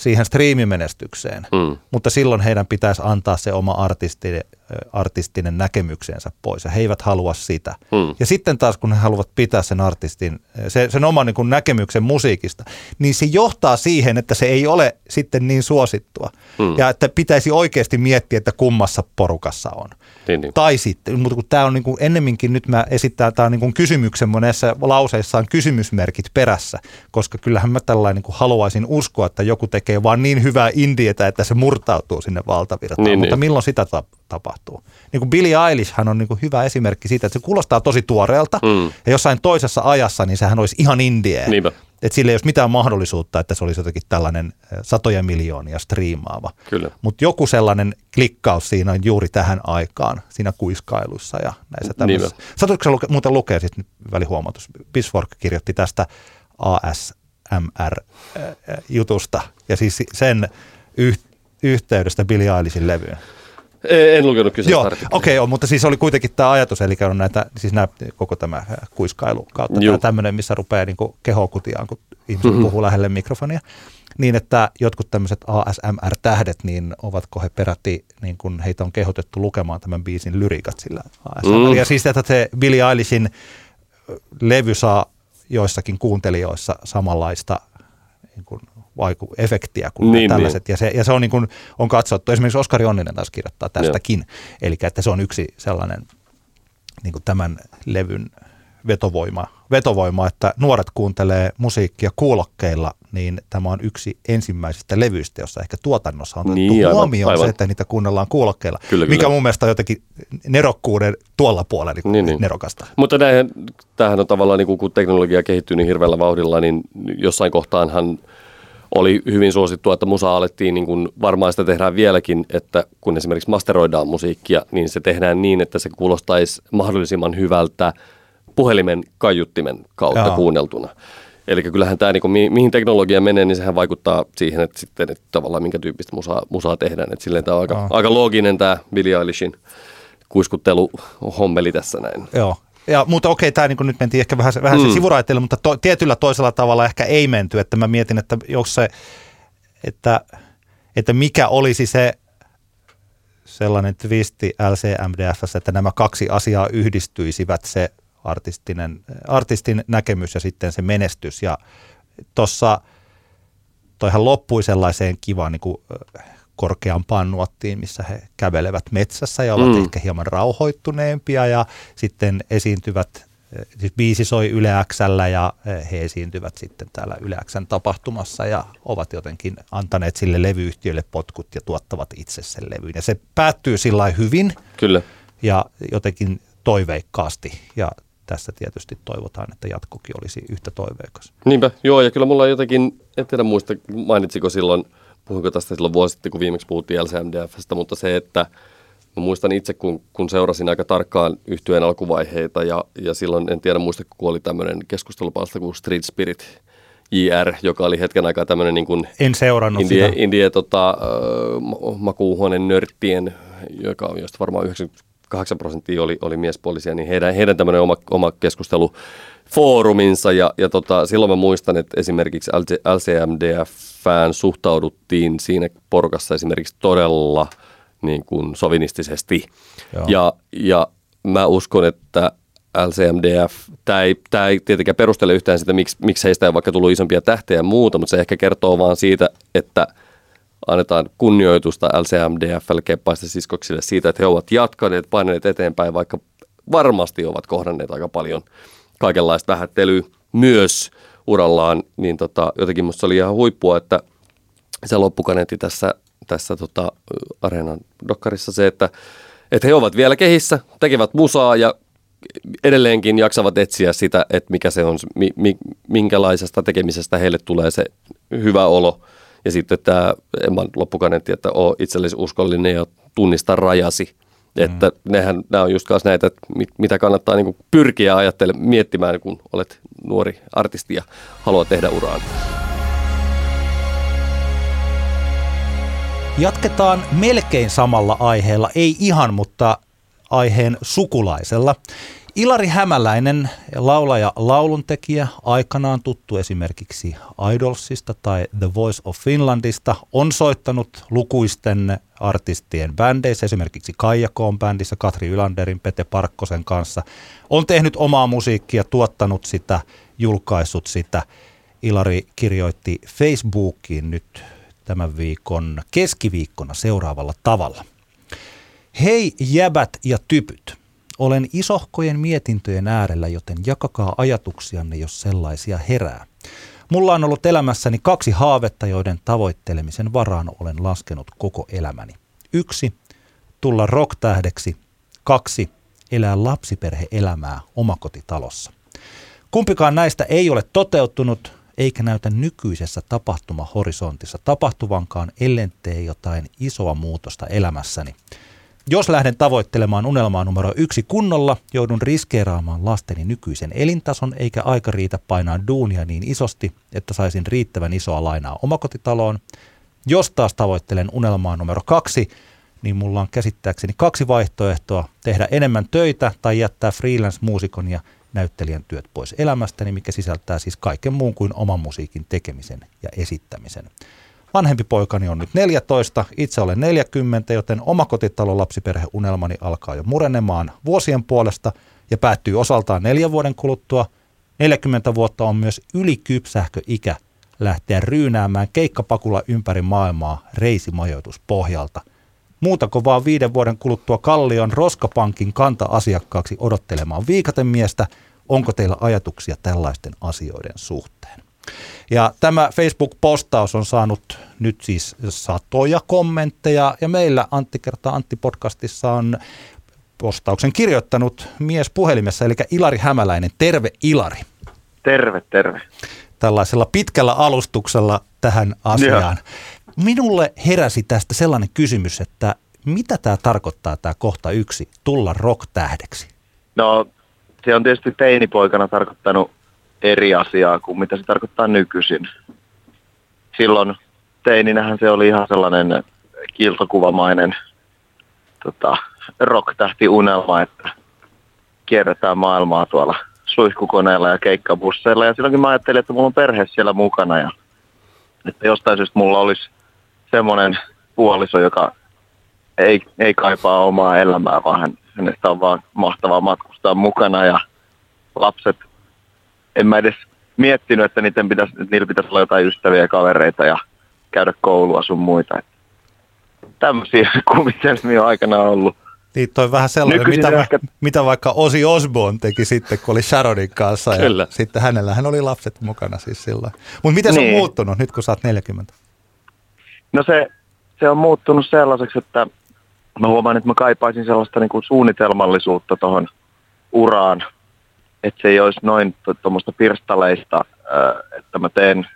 siihen striimimenestykseen, Mm. mutta silloin heidän pitäisi antaa se oma artistinen, artistinen näkemyksensä pois ja he eivät halua sitä. Mm. Ja sitten taas kun he haluavat pitää sen artistin, sen, sen oman niin kuin näkemyksen musiikista, niin se johtaa siihen, että se ei ole sitten niin suosittua. Mm. Ja että pitäisi oikeasti miettiä, että kummassa porukassa on. Niin, niin. Tai sitten, mutta kun tämä on niin kuin ennemminkin nyt mä esittää, tämä niin kuin kysymyksen monessa lauseissa on kysymysmerkit perässä, koska kyllähän mä tällainen niin kuin haluaisin uskoa, että joku tekee vaan niin hyvää indietä, että se murtautuu sinne valtavirtaan, Niin, mutta niin. milloin sitä ta- tapahtuu? Niin kuin Billie Eilish hän on niin kuin hyvä esimerkki siitä, että se kuulostaa tosi tuoreelta Mm. ja jossain toisessa ajassa niin sehän olisi ihan indie. Niinpä. Että sillä ei olisi mitään mahdollisuutta, että se olisi jotenkin tällainen satoja miljoonia striimaava. Kyllä. Mutta joku sellainen klikkaus siinä on juuri tähän aikaan, siinä kuiskailussa ja näissä tämmöisissä. Niinpä. Satuitko sä luke, muuten lukea, nyt välihuomautus, Pitchfork kirjoitti tästä ASMR-jutusta ja siis sen yh, yhteydestä Billie Eilishin levyyn. En, en lukenut kyseistä Joo, okei, okay, mutta siis oli kuitenkin tämä ajatus, eli on näitä, siis nämä, koko tämä äh, kuiskailu kautta Juu. tämä tämmöinen, missä rupeaa niin kehokutiaan, kun ihmiset Mhm. mm-hmm. puhuu lähelle mikrofonia, niin että jotkut tämmöiset ASMR-tähdet, niin ovatko he peräti, niin kuin heitä on kehotettu lukemaan tämän biisin lyriikat sillä ASMR. Mm. Ja siis, että se Billie Eilishin ö, levy saa joissakin kuuntelijoissa samanlaista niin kuin vaiku- efektiä kuin niin, tällaiset. Niin. Ja, se, ja se on, niin kuin, on katsottu, esimerkiksi Oskari Onninen taas kirjoittaa tästäkin, eli että se on yksi sellainen niin kuin tämän levyn vetovoima, vetovoima, että nuoret kuuntelee musiikkia kuulokkeilla, niin tämä on yksi ensimmäisistä levyistä, jossa ehkä tuotannossa on otettu niin, aivan, huomioon aivan. se, että niitä kuunnellaan kuulokkeilla, kyllä, mikä kyllä. mun mielestä on jotenkin nerokkuuden tuolla puolella niin, niin. nerokasta. Mutta näin, tämähän on tavallaan, niin kun teknologia kehittyy niin hirveällä vauhdilla, niin jossain kohtaanhan oli hyvin suosittua, että musa alettiin, niin kuin varmaan sitä tehdään vieläkin, että kun esimerkiksi masteroidaan musiikkia, niin se tehdään niin, että se kuulostaisi mahdollisimman hyvältä puhelimen kaiuttimen kautta Jaa. kuunneltuna. Eli kyllähän tämä, niin kuin, mihin teknologia menee, niin sehän vaikuttaa siihen, että sitten että tavallaan minkä tyyppistä musaa, musaa tehdään. Että silleen tämä on aika, aika looginen tämä Billie Eilishin kuiskuttelu hommeli tässä näin. Joo, ja, mutta okei, tämä niin nyt mentiin ehkä vähän, vähän mm. sivuraiteille, mutta to, tietyllä toisella tavalla ehkä ei menty, että mä mietin, että jos se, että, että mikä olisi se sellainen twisti LCMDFssä, että nämä kaksi asiaa yhdistyisivät, se artistinen, artistin näkemys ja sitten se menestys. Ja tuossa toihan loppui sellaiseen kivaan niin kuin korkeampaan nuottiin, missä he kävelevät metsässä ja ovat mm. ehkä hieman rauhoittuneempia ja sitten esiintyvät, siis biisi soi Yle Xllä ja he esiintyvät sitten täällä Yle Xn tapahtumassa ja ovat jotenkin antaneet sille levyyhtiölle potkut ja tuottavat itse sen levyyn. Ja se päättyy sillä hyvin Kyllä. ja jotenkin toiveikkaasti ja tässä tietysti toivotaan, että jatkokin olisi yhtä toiveikas. Niinpä, joo, ja kyllä mulla on jotenkin, en tiedä muista, mainitsiko silloin, puhuinko tästä silloin vuosi sitten, kun viimeksi puhuttiin LCMDFstä, mutta se, että mä muistan itse, kun, kun seurasin aika tarkkaan yhtyeen alkuvaiheita, ja, ja silloin en tiedä muista, kun oli tämmöinen keskustelupalsta kuin Street Spirit, JR, joka oli hetken aikaa tämmöinen niin kuin en seurannut indie, sitä. indie tota, makuuhuoneen nörttien, joka on josta varmaan 90 8 prosenttia oli, oli miespuolisia, niin heidän, heidän tämmöinen oma, oma keskustelu fooruminsa ja, ja tota, silloin mä muistan, että esimerkiksi LCMDFään suhtauduttiin siinä porukassa esimerkiksi todella niin kuin sovinistisesti. Ja, ja mä uskon, että LCMDF, tämä ei, tämä ei tietenkään perustele yhtään sitä, miksi, miksi heistä ei vaikka tullut isompia tähtejä ja muuta, mutta se ehkä kertoo vaan siitä, että – annetaan kunnioitusta LCMDFlle keppaista siskoksille siitä, että he ovat jatkaneet, paineet eteenpäin, vaikka varmasti ovat kohdanneet aika paljon kaikenlaista vähättelyä myös urallaan, niin tota, jotenkin musta oli ihan huippua, että se loppukaneetti tässä, tässä tota, Areenan dokkarissa se, että, että he ovat vielä kehissä, tekevät musaa ja edelleenkin jaksavat etsiä sitä, että mikä se on, mi, minkälaisesta tekemisestä heille tulee se hyvä olo – ja sitten tämä Emman loppukaneetti, että ole itsellesi uskollinen ja tunnista rajasi. Mm. Että nehän, nämä on just näitä, että mit, mitä kannattaa niin pyrkiä ajattelemaan, miettimään, kun olet nuori artisti ja haluat tehdä uraan. Jatketaan melkein samalla aiheella, ei ihan, mutta aiheen sukulaisella. Ilari Hämäläinen, laulaja, lauluntekijä, aikanaan tuttu esimerkiksi Idolsista tai The Voice of Finlandista, on soittanut lukuisten artistien bändeissä, esimerkiksi Kaijakoon bändissä Katri Ylanderin, Pete Parkkosen kanssa. On tehnyt omaa musiikkia, tuottanut sitä, julkaissut sitä. Ilari kirjoitti Facebookiin nyt tämän viikon keskiviikkona seuraavalla tavalla. Hei jäbät ja typyt. Olen isohkojen mietintöjen äärellä, joten jakakaa ajatuksianne, jos sellaisia herää. Mulla on ollut elämässäni kaksi haavetta, joiden tavoittelemisen varaan olen laskenut koko elämäni. Yksi, tulla rocktähdeksi. Kaksi, elää lapsiperheelämää omakotitalossa. Kumpikaan näistä ei ole toteutunut, eikä näytä nykyisessä tapahtumahorisontissa tapahtuvankaan, ellentee jotain isoa muutosta elämässäni – jos lähden tavoittelemaan unelmaa numero yksi kunnolla, joudun riskeeraamaan lasteni nykyisen elintason, eikä aika riitä painaa duunia niin isosti, että saisin riittävän isoa lainaa omakotitaloon. Jos taas tavoittelen unelmaa numero kaksi, niin mulla on käsittääkseni kaksi vaihtoehtoa, tehdä enemmän töitä tai jättää freelance-muusikon ja näyttelijän työt pois elämästäni, mikä sisältää siis kaiken muun kuin oman musiikin tekemisen ja esittämisen. Vanhempi poikani on nyt 14, itse olen 40, joten omakotitalo lapsiperheunelmani alkaa jo murenemaan vuosien puolesta ja päättyy osaltaan neljän vuoden kuluttua. 40 vuotta on myös ylikypsähkö ikä lähteä ryynäämään keikkapakulla ympäri maailmaa reisimajoituspohjalta. Muutako vaan viiden vuoden kuluttua Kallion Roskapankin kanta-asiakkaaksi odottelemaan viikatemiestä? Onko teillä ajatuksia tällaisten asioiden suhteen? Ja tämä Facebook-postaus on saanut nyt siis satoja kommentteja ja meillä Antti kertaa Antti podcastissa on postauksen kirjoittanut mies puhelimessa, eli Ilari Hämäläinen. Terve Ilari. Terve, terve. Tällaisella pitkällä alustuksella tähän asiaan. Joo. Minulle heräsi tästä sellainen kysymys, että mitä tämä tarkoittaa tämä kohta yksi, tulla rock-tähdeksi? No, se on tietysti teinipoikana tarkoittanut eri asiaa kuin mitä se tarkoittaa nykyisin. Silloin teininähän se oli ihan sellainen kiltokuvamainen tota, rock-tähti unelma, että kierretään maailmaa tuolla suihkukoneella ja keikkabusseilla. Ja silloinkin mä ajattelin, että mulla on perhe siellä mukana ja että jostain syystä mulla olisi semmoinen puoliso, joka ei, ei kaipaa omaa elämää, vaan hän, hänestä on vaan mahtavaa matkustaa mukana ja lapset, en mä edes miettinyt, että niiden pitäisi, niillä pitäisi olla jotain ystäviä ja kavereita ja käydä koulua sun muita. Tämmöisiä kuvitelmia on aikana ollut. Niin toi vähän sellainen, mitä, ehkä... mitä vaikka Osi Osborne teki sitten, kun oli Sharonin kanssa. Kyllä. Ja sitten hänellä hän oli lapset mukana siis silloin. Mutta miten niin. se on niin. muuttunut nyt, kun sä oot 40? No se, se on muuttunut sellaiseksi, että mä huomaan, että mä kaipaisin sellaista niin kuin suunnitelmallisuutta tuohon uraan. Että se ei olisi noin tuommoista pirstaleista, että mä teen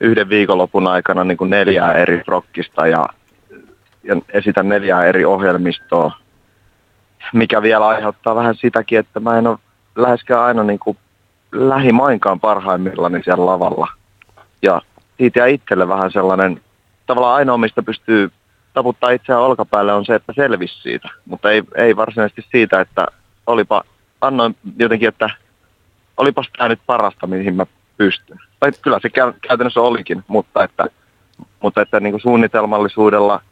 yhden viikonlopun aikana niin kuin neljää eri rockista ja, ja esitän neljää eri ohjelmistoa mikä vielä aiheuttaa vähän sitäkin, että mä en ole läheskään aina niin kuin lähimainkaan parhaimmillani siellä lavalla. Ja siitä jää itselle vähän sellainen, tavallaan ainoa mistä pystyy taputtaa itseään olkapäälle on se, että selvisi siitä. Mutta ei, ei varsinaisesti siitä, että olipa, annoin jotenkin, että olipas tämä nyt parasta, mihin mä pystyn. Tai kyllä se käytännössä olikin, mutta että, mutta että niin kuin suunnitelmallisuudella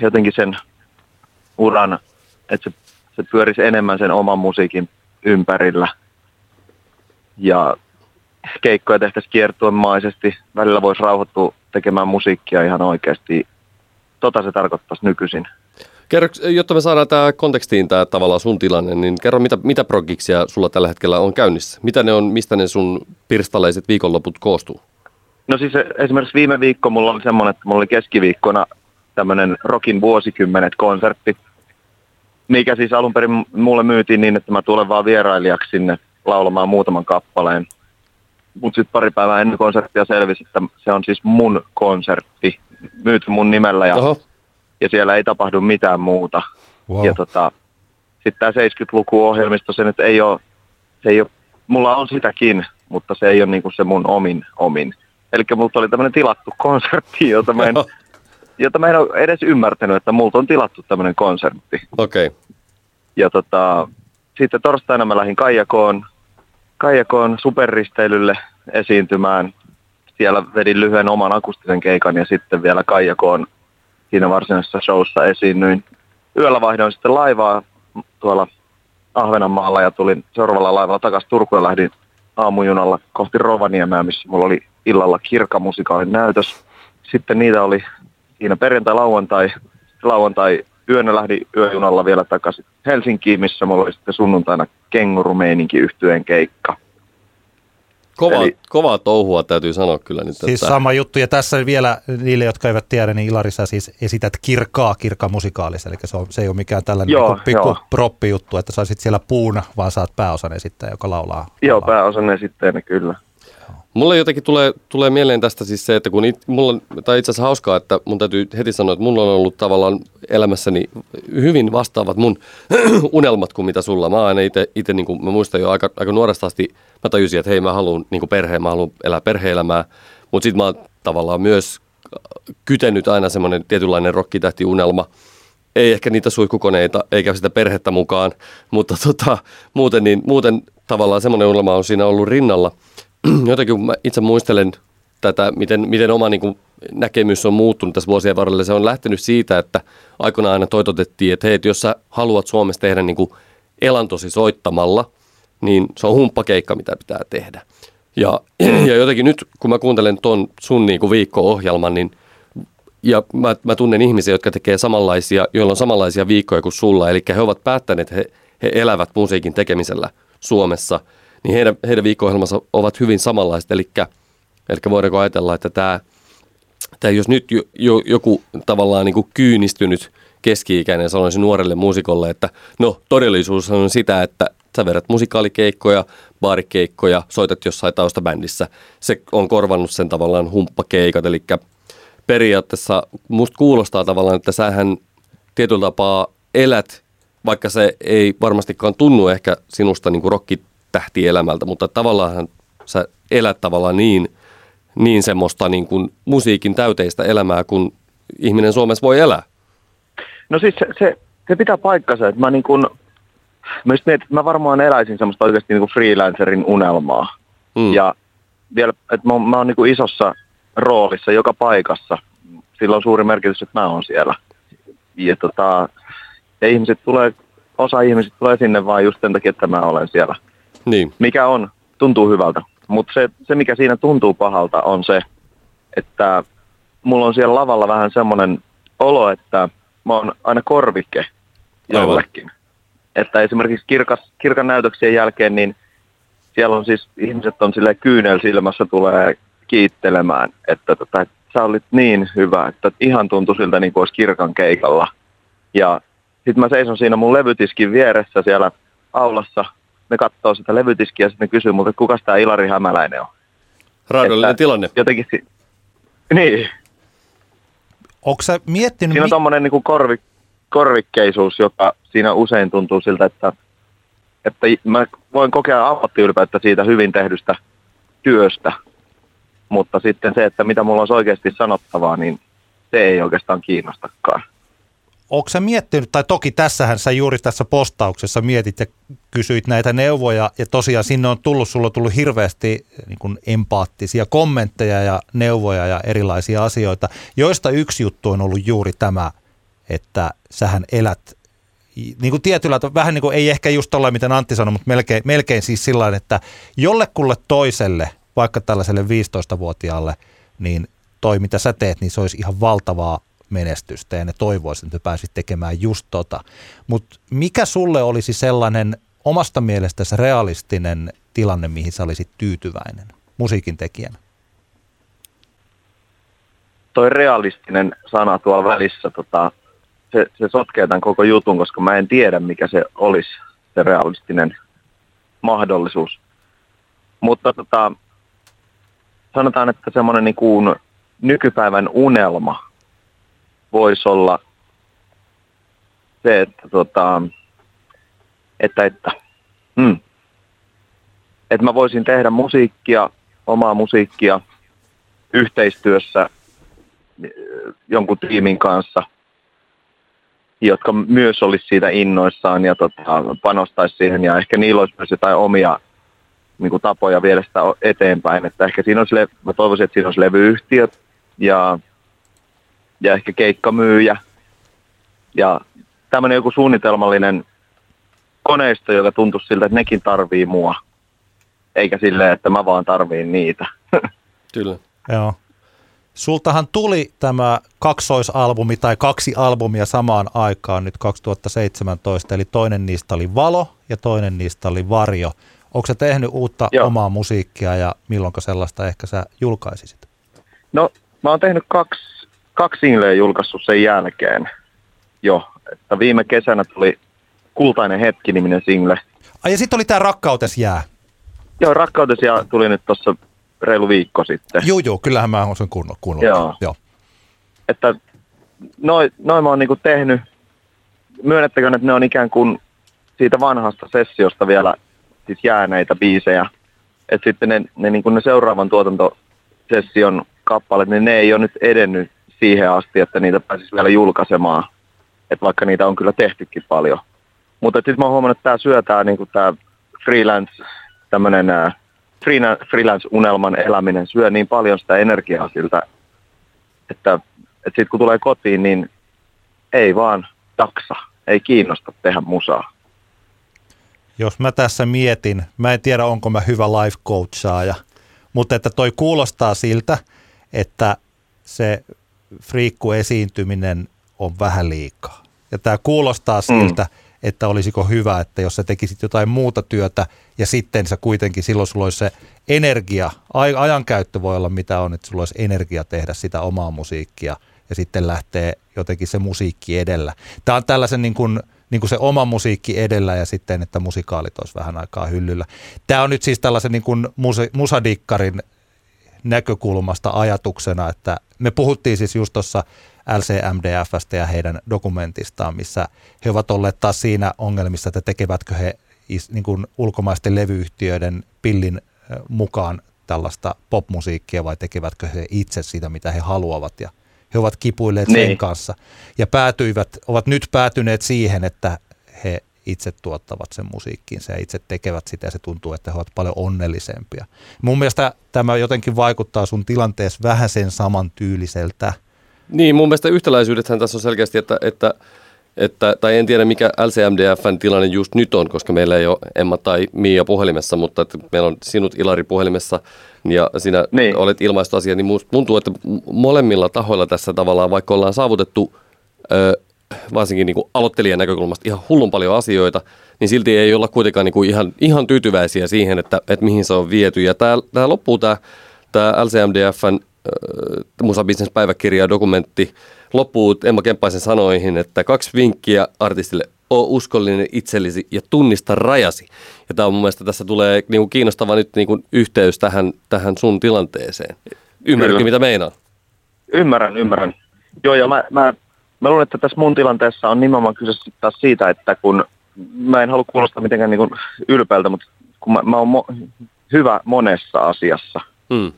jotenkin sen uran että se, se pyörisi enemmän sen oman musiikin ympärillä. Ja keikkoja tehtäisiin kiertuemaisesti. Välillä voisi rauhoittua tekemään musiikkia ihan oikeasti. Tota se tarkoittaisi nykyisin. Kerro, jotta me saadaan tämä kontekstiin tämä tavallaan sun tilanne, niin kerro mitä, mitä progiksia sulla tällä hetkellä on käynnissä? Mitä ne on, mistä ne sun pirstaleiset viikonloput koostuu? No siis esimerkiksi viime viikko mulla oli semmoinen, että mulla oli keskiviikkona tämmöinen Rokin vuosikymmenet konsertti, mikä siis alun perin mulle myytiin niin, että mä tulen vaan vierailijaksi sinne laulamaan muutaman kappaleen. Mutta sitten pari päivää ennen konserttia selvisi, että se on siis mun konsertti, myyty mun nimellä ja, ja siellä ei tapahdu mitään muuta. Wow. Ja tota, sitten tämä 70-luku ohjelmisto, se nyt ei ole, se ei ole, mulla on sitäkin, mutta se ei ole niinku se mun omin omin. Eli multa oli tämmöinen tilattu konsertti, jota mä en jota mä en ole edes ymmärtänyt, että multa on tilattu tämmöinen konsertti. Okei. Okay. Ja tota, sitten torstaina mä lähdin Kaijakoon, Kaijakoon superristeilylle esiintymään. Siellä vedin lyhyen oman akustisen keikan ja sitten vielä Kaijakoon siinä varsinaisessa showssa esiinnyin. Yöllä vaihdoin sitten laivaa tuolla Ahvenanmaalla ja tulin seuraavalla laivalla takaisin Turkuun ja lähdin aamujunalla kohti Rovaniemeä, missä mulla oli illalla kirkamusikaalin näytös. Sitten niitä oli siinä perjantai-lauantai, lauantai yönä lähdin yöjunalla vielä takaisin Helsinkiin, missä mulla oli sitten sunnuntaina kengurumeininki yhtyeen keikka. Kova, Eli, kovaa touhua täytyy sanoa kyllä nyt. Siis että... sama juttu, ja tässä vielä niille, jotka eivät tiedä, niin Ilarissa siis esität kirkkaa kirkkamusikaalissa, eli se, on, se ei ole mikään tällainen joo, niin pikku proppi-juttu, että saisit siellä puuna, vaan saat pääosan esittäjä, joka laulaa. Joo, pääosan esittäjänä kyllä. Mulle jotenkin tulee, tulee mieleen tästä siis se, että kun it, mulla, tai itse asiassa hauskaa, että mun täytyy heti sanoa, että mulla on ollut tavallaan elämässäni hyvin vastaavat mun unelmat kuin mitä sulla. Mä aina itse, niin kuin mä muistan jo aika, aika nuoresta asti, mä tajusin, että hei mä haluan niin perheen, mä haluan elää perheelämää, mutta sitten mä oon tavallaan myös kytenyt aina semmoinen tietynlainen rokkitähti unelma. Ei ehkä niitä suihkukoneita eikä sitä perhettä mukaan, mutta tota, muuten, niin, muuten tavallaan semmoinen unelma on siinä ollut rinnalla – jotenkin kun mä itse muistelen tätä, miten, miten oma niin kuin, näkemys on muuttunut tässä vuosien varrella, se on lähtenyt siitä, että aikoinaan aina toitotettiin, että hei, että jos sä haluat Suomessa tehdä niin kuin elantosi soittamalla, niin se on humppakeikka, mitä pitää tehdä. Ja, ja jotenkin nyt, kun mä kuuntelen ton sun niin kuin viikko-ohjelman, niin ja mä, mä tunnen ihmisiä, jotka tekee samanlaisia, joilla on samanlaisia viikkoja kuin sulla, eli he ovat päättäneet, he, he elävät musiikin tekemisellä Suomessa, niin heidän, heidän viikko-ohjelmansa ovat hyvin samanlaiset, eli, eli voidaanko ajatella, että tämä, tämä jos nyt jo, jo, joku tavallaan niin kuin kyynistynyt keski-ikäinen sanoisi nuorelle muusikolle, että no todellisuus on sitä, että sä vedät musikaalikeikkoja, baarikeikkoja, soitat jossain taustabändissä. Se on korvannut sen tavallaan humppakeikat, eli periaatteessa musta kuulostaa tavallaan, että sähän tietyllä tapaa elät, vaikka se ei varmastikaan tunnu ehkä sinusta niin kuin rokkitähtielämältä, mutta tavallaan sä elät tavallaan niin, niin semmoista niin kuin musiikin täyteistä elämää, kun ihminen Suomessa voi elää. No siis se, se, se pitää paikkansa, että mä niin kuin, mä, mietin, että mä varmaan eläisin semmoista oikeasti niin kuin freelancerin unelmaa. Mm. Ja vielä, että mä, mä oon niin kuin isossa roolissa joka paikassa. Sillä on suuri merkitys, että mä oon siellä. Ja, tota, ja ihmiset tulee, osa ihmisistä tulee sinne vain just sen takia, että mä olen siellä. Niin. Mikä on, tuntuu hyvältä. Mutta se, se, mikä siinä tuntuu pahalta, on se, että mulla on siellä lavalla vähän semmoinen olo, että mä oon aina korvike jollekin. Että esimerkiksi kirkas, kirkan näytöksien jälkeen, niin siellä on siis, ihmiset on sille kyynel silmässä tulee kiittelemään, että, tota, sä olit niin hyvä, että ihan tuntui siltä niin kuin olisi kirkan keikalla. Ja sitten mä seison siinä mun levytiskin vieressä siellä aulassa. Ne katsoo sitä levytiskiä ja sitten ne kysyy multa, että kuka tämä Ilari Hämäläinen on. Raadollinen tilanne. Jotenkin, si- niin. Onko sä miettinyt... Siinä on tommonen niin korvi, korvikkeisuus, joka siinä usein tuntuu siltä, että, että mä voin kokea ammattiylpeyttä siitä hyvin tehdystä työstä, mutta sitten se, että mitä mulla olisi oikeasti sanottavaa, niin se ei oikeastaan kiinnostakaan. Onko sä miettinyt, tai toki tässähän sä juuri tässä postauksessa mietit ja kysyit näitä neuvoja, ja tosiaan sinne on tullut, sulla on tullut hirveästi niin kuin empaattisia kommentteja ja neuvoja ja erilaisia asioita, joista yksi juttu on ollut juuri tämä, että sähän elät niin kuin tietyllä, vähän niin kuin ei ehkä just olla mitä Antti sanoi, mutta melkein, melkein siis sillä että jollekulle toiselle vaikka tällaiselle 15-vuotiaalle, niin toi mitä sä teet, niin se olisi ihan valtavaa menestystä ja ne toivoisin, että pääsit tekemään just tota. Mutta mikä sulle olisi sellainen omasta mielestäsi realistinen tilanne, mihin sä olisit tyytyväinen musiikin tekijänä? Toi realistinen sana tuolla välissä, tota, se, se sotkee tämän koko jutun, koska mä en tiedä, mikä se olisi, se realistinen mahdollisuus. Mutta tota, sanotaan, että semmoinen niin kuin nykypäivän unelma voisi olla se, että, tota, että, että, hmm, että mä voisin tehdä musiikkia, omaa musiikkia yhteistyössä eh, jonkun tiimin kanssa, jotka myös olisi siitä innoissaan ja tota, panostaisi siihen ja ehkä niillä olisi myös jotain omia niin kuin tapoja viedä sitä eteenpäin. Että ehkä siinä olisi, mä toivoisin, että siinä olisi levyyhtiöt ja, ja ehkä keikkamyyjä ja tämmöinen joku suunnitelmallinen koneisto, joka tuntuu siltä, että nekin tarvii mua. Eikä silleen, että mä vaan tarviin niitä. Kyllä. Joo. Sultahan tuli tämä kaksoisalbumi tai kaksi albumia samaan aikaan nyt 2017, eli toinen niistä oli Valo ja toinen niistä oli Varjo. Onko sä tehnyt uutta Joo. omaa musiikkia ja milloin sellaista ehkä sä julkaisisit? No, mä oon tehnyt kaksi, kaksi singleä julkaissut sen jälkeen jo. Että viime kesänä tuli Kultainen hetki-niminen single. Ai ja sitten oli tämä Rakkautes jää. Joo, Rakkautes jää tuli nyt tuossa reilu viikko sitten. Joo, joo, kyllähän mä oon sen kuunnellut. Joo. joo. Että noin noi mä oon niinku tehnyt. Myönnettäkö, että ne on ikään kuin siitä vanhasta sessiosta vielä siis jääneitä biisejä. Et sitten ne, ne, niin ne seuraavan tuotantosession kappaleet, niin ne ei ole nyt edennyt siihen asti, että niitä pääsisi vielä julkaisemaan. Et vaikka niitä on kyllä tehtykin paljon. Mutta sitten mä oon huomannut, että tämä syö tää, niin tämä freelance, tämmönen, freelance-unelman eläminen syö niin paljon sitä energiaa siltä, että, että sitten kun tulee kotiin, niin ei vaan taksa, ei kiinnosta tehdä musaa jos mä tässä mietin, mä en tiedä onko mä hyvä life coachaaja, Mutta että toi kuulostaa siltä, että se friikku esiintyminen on vähän liikaa. Ja tämä kuulostaa mm. siltä, mm. että olisiko hyvä, että jos sä tekisit jotain muuta työtä ja sitten sä kuitenkin silloin sulla olisi se energia, ajankäyttö voi olla mitä on, että sulla olisi energia tehdä sitä omaa musiikkia ja sitten lähtee jotenkin se musiikki edellä. Tämä on tällaisen niin kuin, niin kuin se oma musiikki edellä ja sitten, että musikaalit olisi vähän aikaa hyllyllä. Tämä on nyt siis tällaisen niin kuin musadikkarin näkökulmasta ajatuksena, että me puhuttiin siis just tuossa LCMDFstä ja heidän dokumentistaan, missä he ovat olleet taas siinä ongelmissa, että tekevätkö he niin kuin ulkomaisten levyyhtiöiden pillin mukaan tällaista popmusiikkia vai tekevätkö he itse sitä, mitä he haluavat ja he ovat kipuilleet niin. sen kanssa ja päätyivät, ovat nyt päätyneet siihen, että he itse tuottavat sen musiikkiinsa ja itse tekevät sitä ja se tuntuu, että he ovat paljon onnellisempia. Mun mielestä tämä jotenkin vaikuttaa sun tilanteessa vähän sen saman tyyliseltä. Niin, mun mielestä yhtäläisyydethän tässä on selkeästi, että, että että, tai en tiedä mikä LCMDFn tilanne just nyt on, koska meillä ei ole Emma tai Mia puhelimessa, mutta että meillä on sinut Ilari puhelimessa ja sinä niin. olet ilmaistu asia, niin tuntuu, että molemmilla tahoilla tässä tavallaan, vaikka ollaan saavutettu ö, varsinkin niin kuin aloittelijan näkökulmasta ihan hullun paljon asioita, niin silti ei olla kuitenkaan niin kuin ihan, ihan tyytyväisiä siihen, että, että mihin se on viety. Ja tämä, tämä loppuu tämä, tämä LCMDFn äh, päiväkirja dokumentti loppuu Emma Kemppaisen sanoihin, että kaksi vinkkiä artistille oo uskollinen itsellesi ja tunnista rajasi. Ja tämä on mun mielestä tässä tulee niinku kiinnostava nyt niinku yhteys tähän, tähän sun tilanteeseen. Ymmärrätkö mitä meinaa? Ymmärrän, ymmärrän. Joo, ja mä, mä mä luulen, että tässä mun tilanteessa on nimenomaan kyse taas siitä, että kun mä en halua kuulostaa mitenkään niin ylpeältä, mutta kun mä, mä oon mo- hyvä monessa asiassa, mm.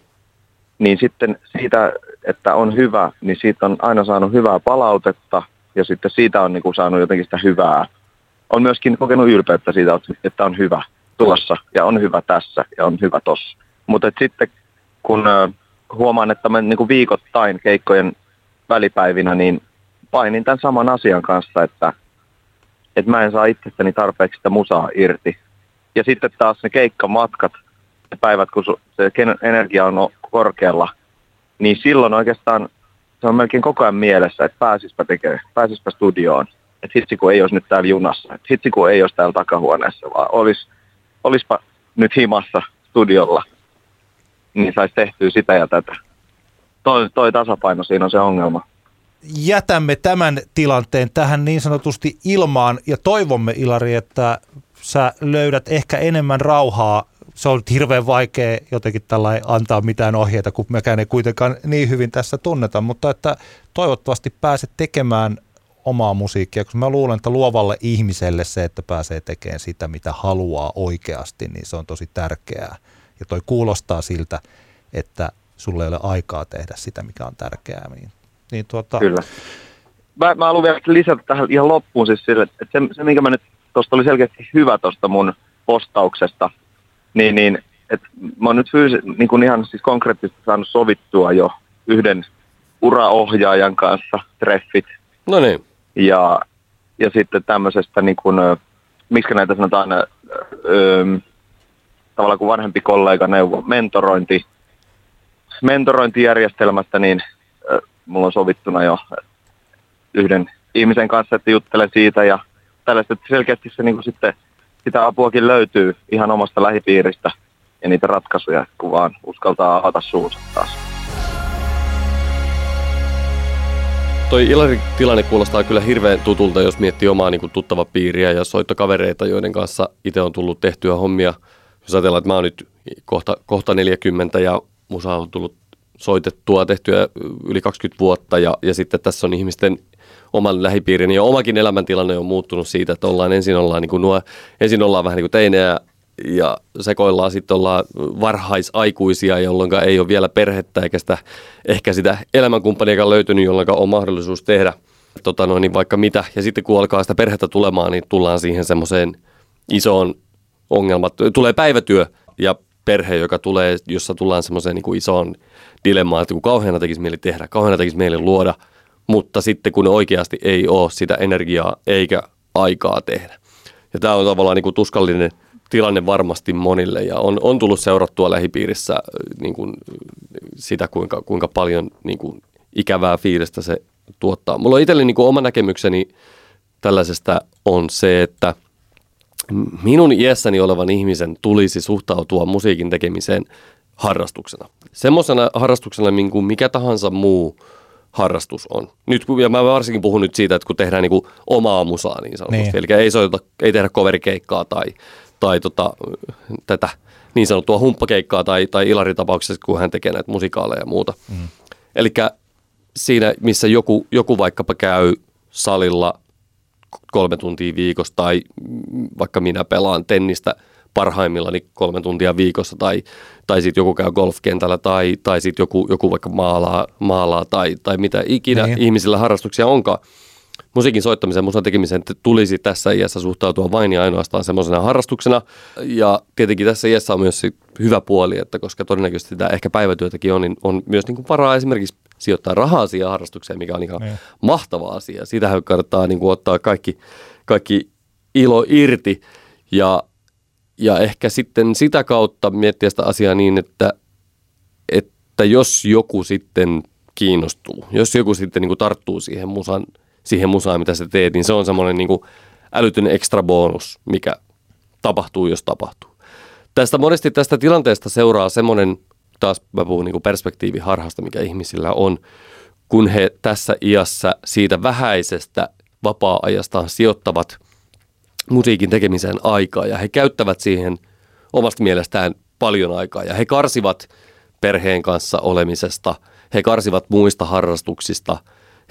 niin sitten siitä, että on hyvä, niin siitä on aina saanut hyvää palautetta ja sitten siitä on niin kuin saanut jotenkin sitä hyvää. On myöskin kokenut ylpeyttä siitä, että on hyvä tuossa ja on hyvä tässä ja on hyvä tossa. Mutta sitten kun huomaan, että mä niin kuin viikoittain keikkojen välipäivinä, niin painin tämän saman asian kanssa, että, että mä en saa itsestäni tarpeeksi sitä musaa irti. Ja sitten taas ne keikkamatkat, ne päivät, kun se energia on korkealla, niin silloin oikeastaan se on melkein koko ajan mielessä, että pääsispä tekemään, pääsispä studioon. Että hitsi kun ei olisi nyt täällä junassa, että hitsi kun ei olisi täällä takahuoneessa, vaan olisi, olisipa nyt himassa studiolla, niin saisi tehtyä sitä ja tätä. Toi, toi tasapaino siinä on se ongelma jätämme tämän tilanteen tähän niin sanotusti ilmaan ja toivomme Ilari, että sä löydät ehkä enemmän rauhaa. Se on hirveän vaikea jotenkin tällä antaa mitään ohjeita, kun mekään ei kuitenkaan niin hyvin tässä tunneta, mutta että toivottavasti pääset tekemään omaa musiikkia, koska mä luulen, että luovalle ihmiselle se, että pääsee tekemään sitä, mitä haluaa oikeasti, niin se on tosi tärkeää. Ja toi kuulostaa siltä, että sulle ei ole aikaa tehdä sitä, mikä on tärkeää. Niin niin tuota... Kyllä. Mä, mä haluan vielä lisätä tähän ihan loppuun siis sille, että se, se minkä mä nyt, tuosta oli selkeästi hyvä tuosta mun postauksesta, niin, niin että mä oon nyt fyysi, niin kuin ihan siis konkreettisesti saanut sovittua jo yhden uraohjaajan kanssa treffit. No niin. Ja, ja sitten tämmöisestä, niin kuin, miksi näitä sanotaan, öö, tavallaan kuin vanhempi kollega neuvo, mentorointi, mentorointijärjestelmästä, niin mulla on sovittuna jo yhden ihmisen kanssa, että juttelen siitä ja tällaista, että selkeästi se niin kuin sitten sitä apuakin löytyy ihan omasta lähipiiristä ja niitä ratkaisuja, kun vaan uskaltaa avata suunsa taas. Toi Ilarin tilanne kuulostaa kyllä hirveän tutulta, jos miettii omaa niin tuttava piiriä ja soittokavereita, joiden kanssa itse on tullut tehtyä hommia. Jos ajatellaan, että mä oon nyt kohta, kohta 40 ja musa on tullut soitettua, tehtyä yli 20 vuotta ja, ja sitten tässä on ihmisten oman lähipiirin ja omakin elämäntilanne on muuttunut siitä, että ollaan ensin ollaan, niin kuin nuo, ensin ollaan vähän niin kuin teinejä ja sekoillaan sitten ollaan varhaisaikuisia, jolloin ei ole vielä perhettä eikä sitä, ehkä sitä elämänkumppania löytynyt, jolloin on mahdollisuus tehdä tota noin, niin vaikka mitä. Ja sitten kun alkaa sitä perhettä tulemaan, niin tullaan siihen semmoiseen isoon ongelmaan. Tulee päivätyö ja perhe, joka tulee, jossa tullaan semmoiseen niin isoon dilemmaan, että kun kauheana tekisi mieli tehdä, kauheana tekisi mieli luoda, mutta sitten kun oikeasti ei ole sitä energiaa eikä aikaa tehdä. Ja tämä on tavallaan niin kuin tuskallinen tilanne varmasti monille ja on, on tullut seurattua lähipiirissä äh, niin kuin, sitä, kuinka, kuinka paljon niin kuin, ikävää fiilistä se tuottaa. Mulla on itselleni niin kuin oma näkemykseni tällaisesta on se, että minun iässäni olevan ihmisen tulisi suhtautua musiikin tekemiseen harrastuksena. Semmoisena harrastuksena, niin kuin mikä tahansa muu harrastus on. Nyt, ja mä varsinkin puhun nyt siitä, että kun tehdään niin kuin omaa musaa niin sanotusti. Niin. Eli ei, soita, ei tehdä coverikeikkaa tai, tai tota, tätä niin sanottua humppakeikkaa tai, tai Ilari tapauksessa, kun hän tekee näitä musikaaleja ja muuta. Mm. Eli siinä, missä joku, joku vaikkapa käy salilla kolme tuntia viikossa tai vaikka minä pelaan tennistä parhaimmillani kolme tuntia viikossa tai, tai sitten joku käy golfkentällä tai, tai sitten joku, joku vaikka maalaa, maalaa tai, tai mitä ikinä niin. ihmisillä harrastuksia onkaan. Musiikin soittamisen, musan tekemisen tulisi tässä iässä suhtautua vain ja ainoastaan semmoisena harrastuksena. Ja tietenkin tässä iässä on myös hyvä puoli, että koska todennäköisesti tämä ehkä päivätyötäkin on, niin on myös niin kuin varaa esimerkiksi sijoittaa rahaa siihen harrastukseen, mikä on ihan niin. mahtava asia. Siitähän kannattaa niin kuin ottaa kaikki, kaikki ilo irti ja, ja ehkä sitten sitä kautta miettiä sitä asiaa niin, että, että jos joku sitten kiinnostuu, jos joku sitten niin kuin tarttuu siihen, musan, siihen musaan, mitä sä teet, niin se on semmoinen niin kuin älytön ekstra bonus, mikä tapahtuu, jos tapahtuu. Tästä monesti tästä tilanteesta seuraa semmoinen taas mä puhun niin perspektiiviharhasta, mikä ihmisillä on, kun he tässä iässä siitä vähäisestä vapaa-ajastaan sijoittavat musiikin tekemiseen aikaa ja he käyttävät siihen omasta mielestään paljon aikaa ja he karsivat perheen kanssa olemisesta, he karsivat muista harrastuksista,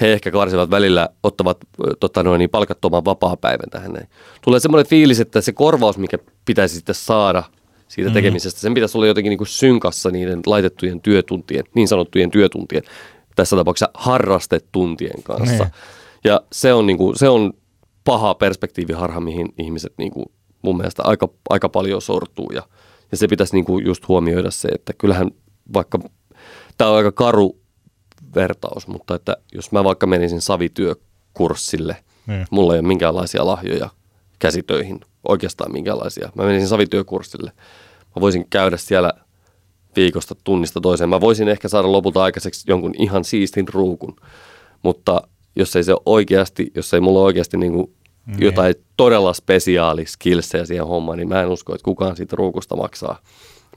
he ehkä karsivat välillä, ottavat tota noin, niin palkattoman vapaa-päivän tähän näin. Tulee semmoinen fiilis, että se korvaus, mikä pitäisi sitten saada – siitä mm. tekemisestä. Sen pitäisi olla jotenkin niin kuin synkassa niiden laitettujen työtuntien, niin sanottujen työtuntien, tässä tapauksessa harrastetuntien kanssa. Ne. Niin. Ja se on, niin kuin, se on paha perspektiiviharha, mihin ihmiset niin kuin mun mielestä aika, aika paljon sortuu. Ja, ja se pitäisi niin kuin just huomioida se, että kyllähän vaikka, tämä on aika karu vertaus, mutta että jos mä vaikka menisin savityökurssille. Niin. mulla ei ole minkäänlaisia lahjoja käsitöihin oikeastaan minkälaisia. Mä menisin savityökurssille. Mä voisin käydä siellä viikosta tunnista toiseen. Mä voisin ehkä saada lopulta aikaiseksi jonkun ihan siistin ruukun, mutta jos ei se oikeasti, jos ei mulla oikeasti niin kuin niin. jotain todella spesiaali skillsejä siihen hommaan, niin mä en usko, että kukaan siitä ruukusta maksaa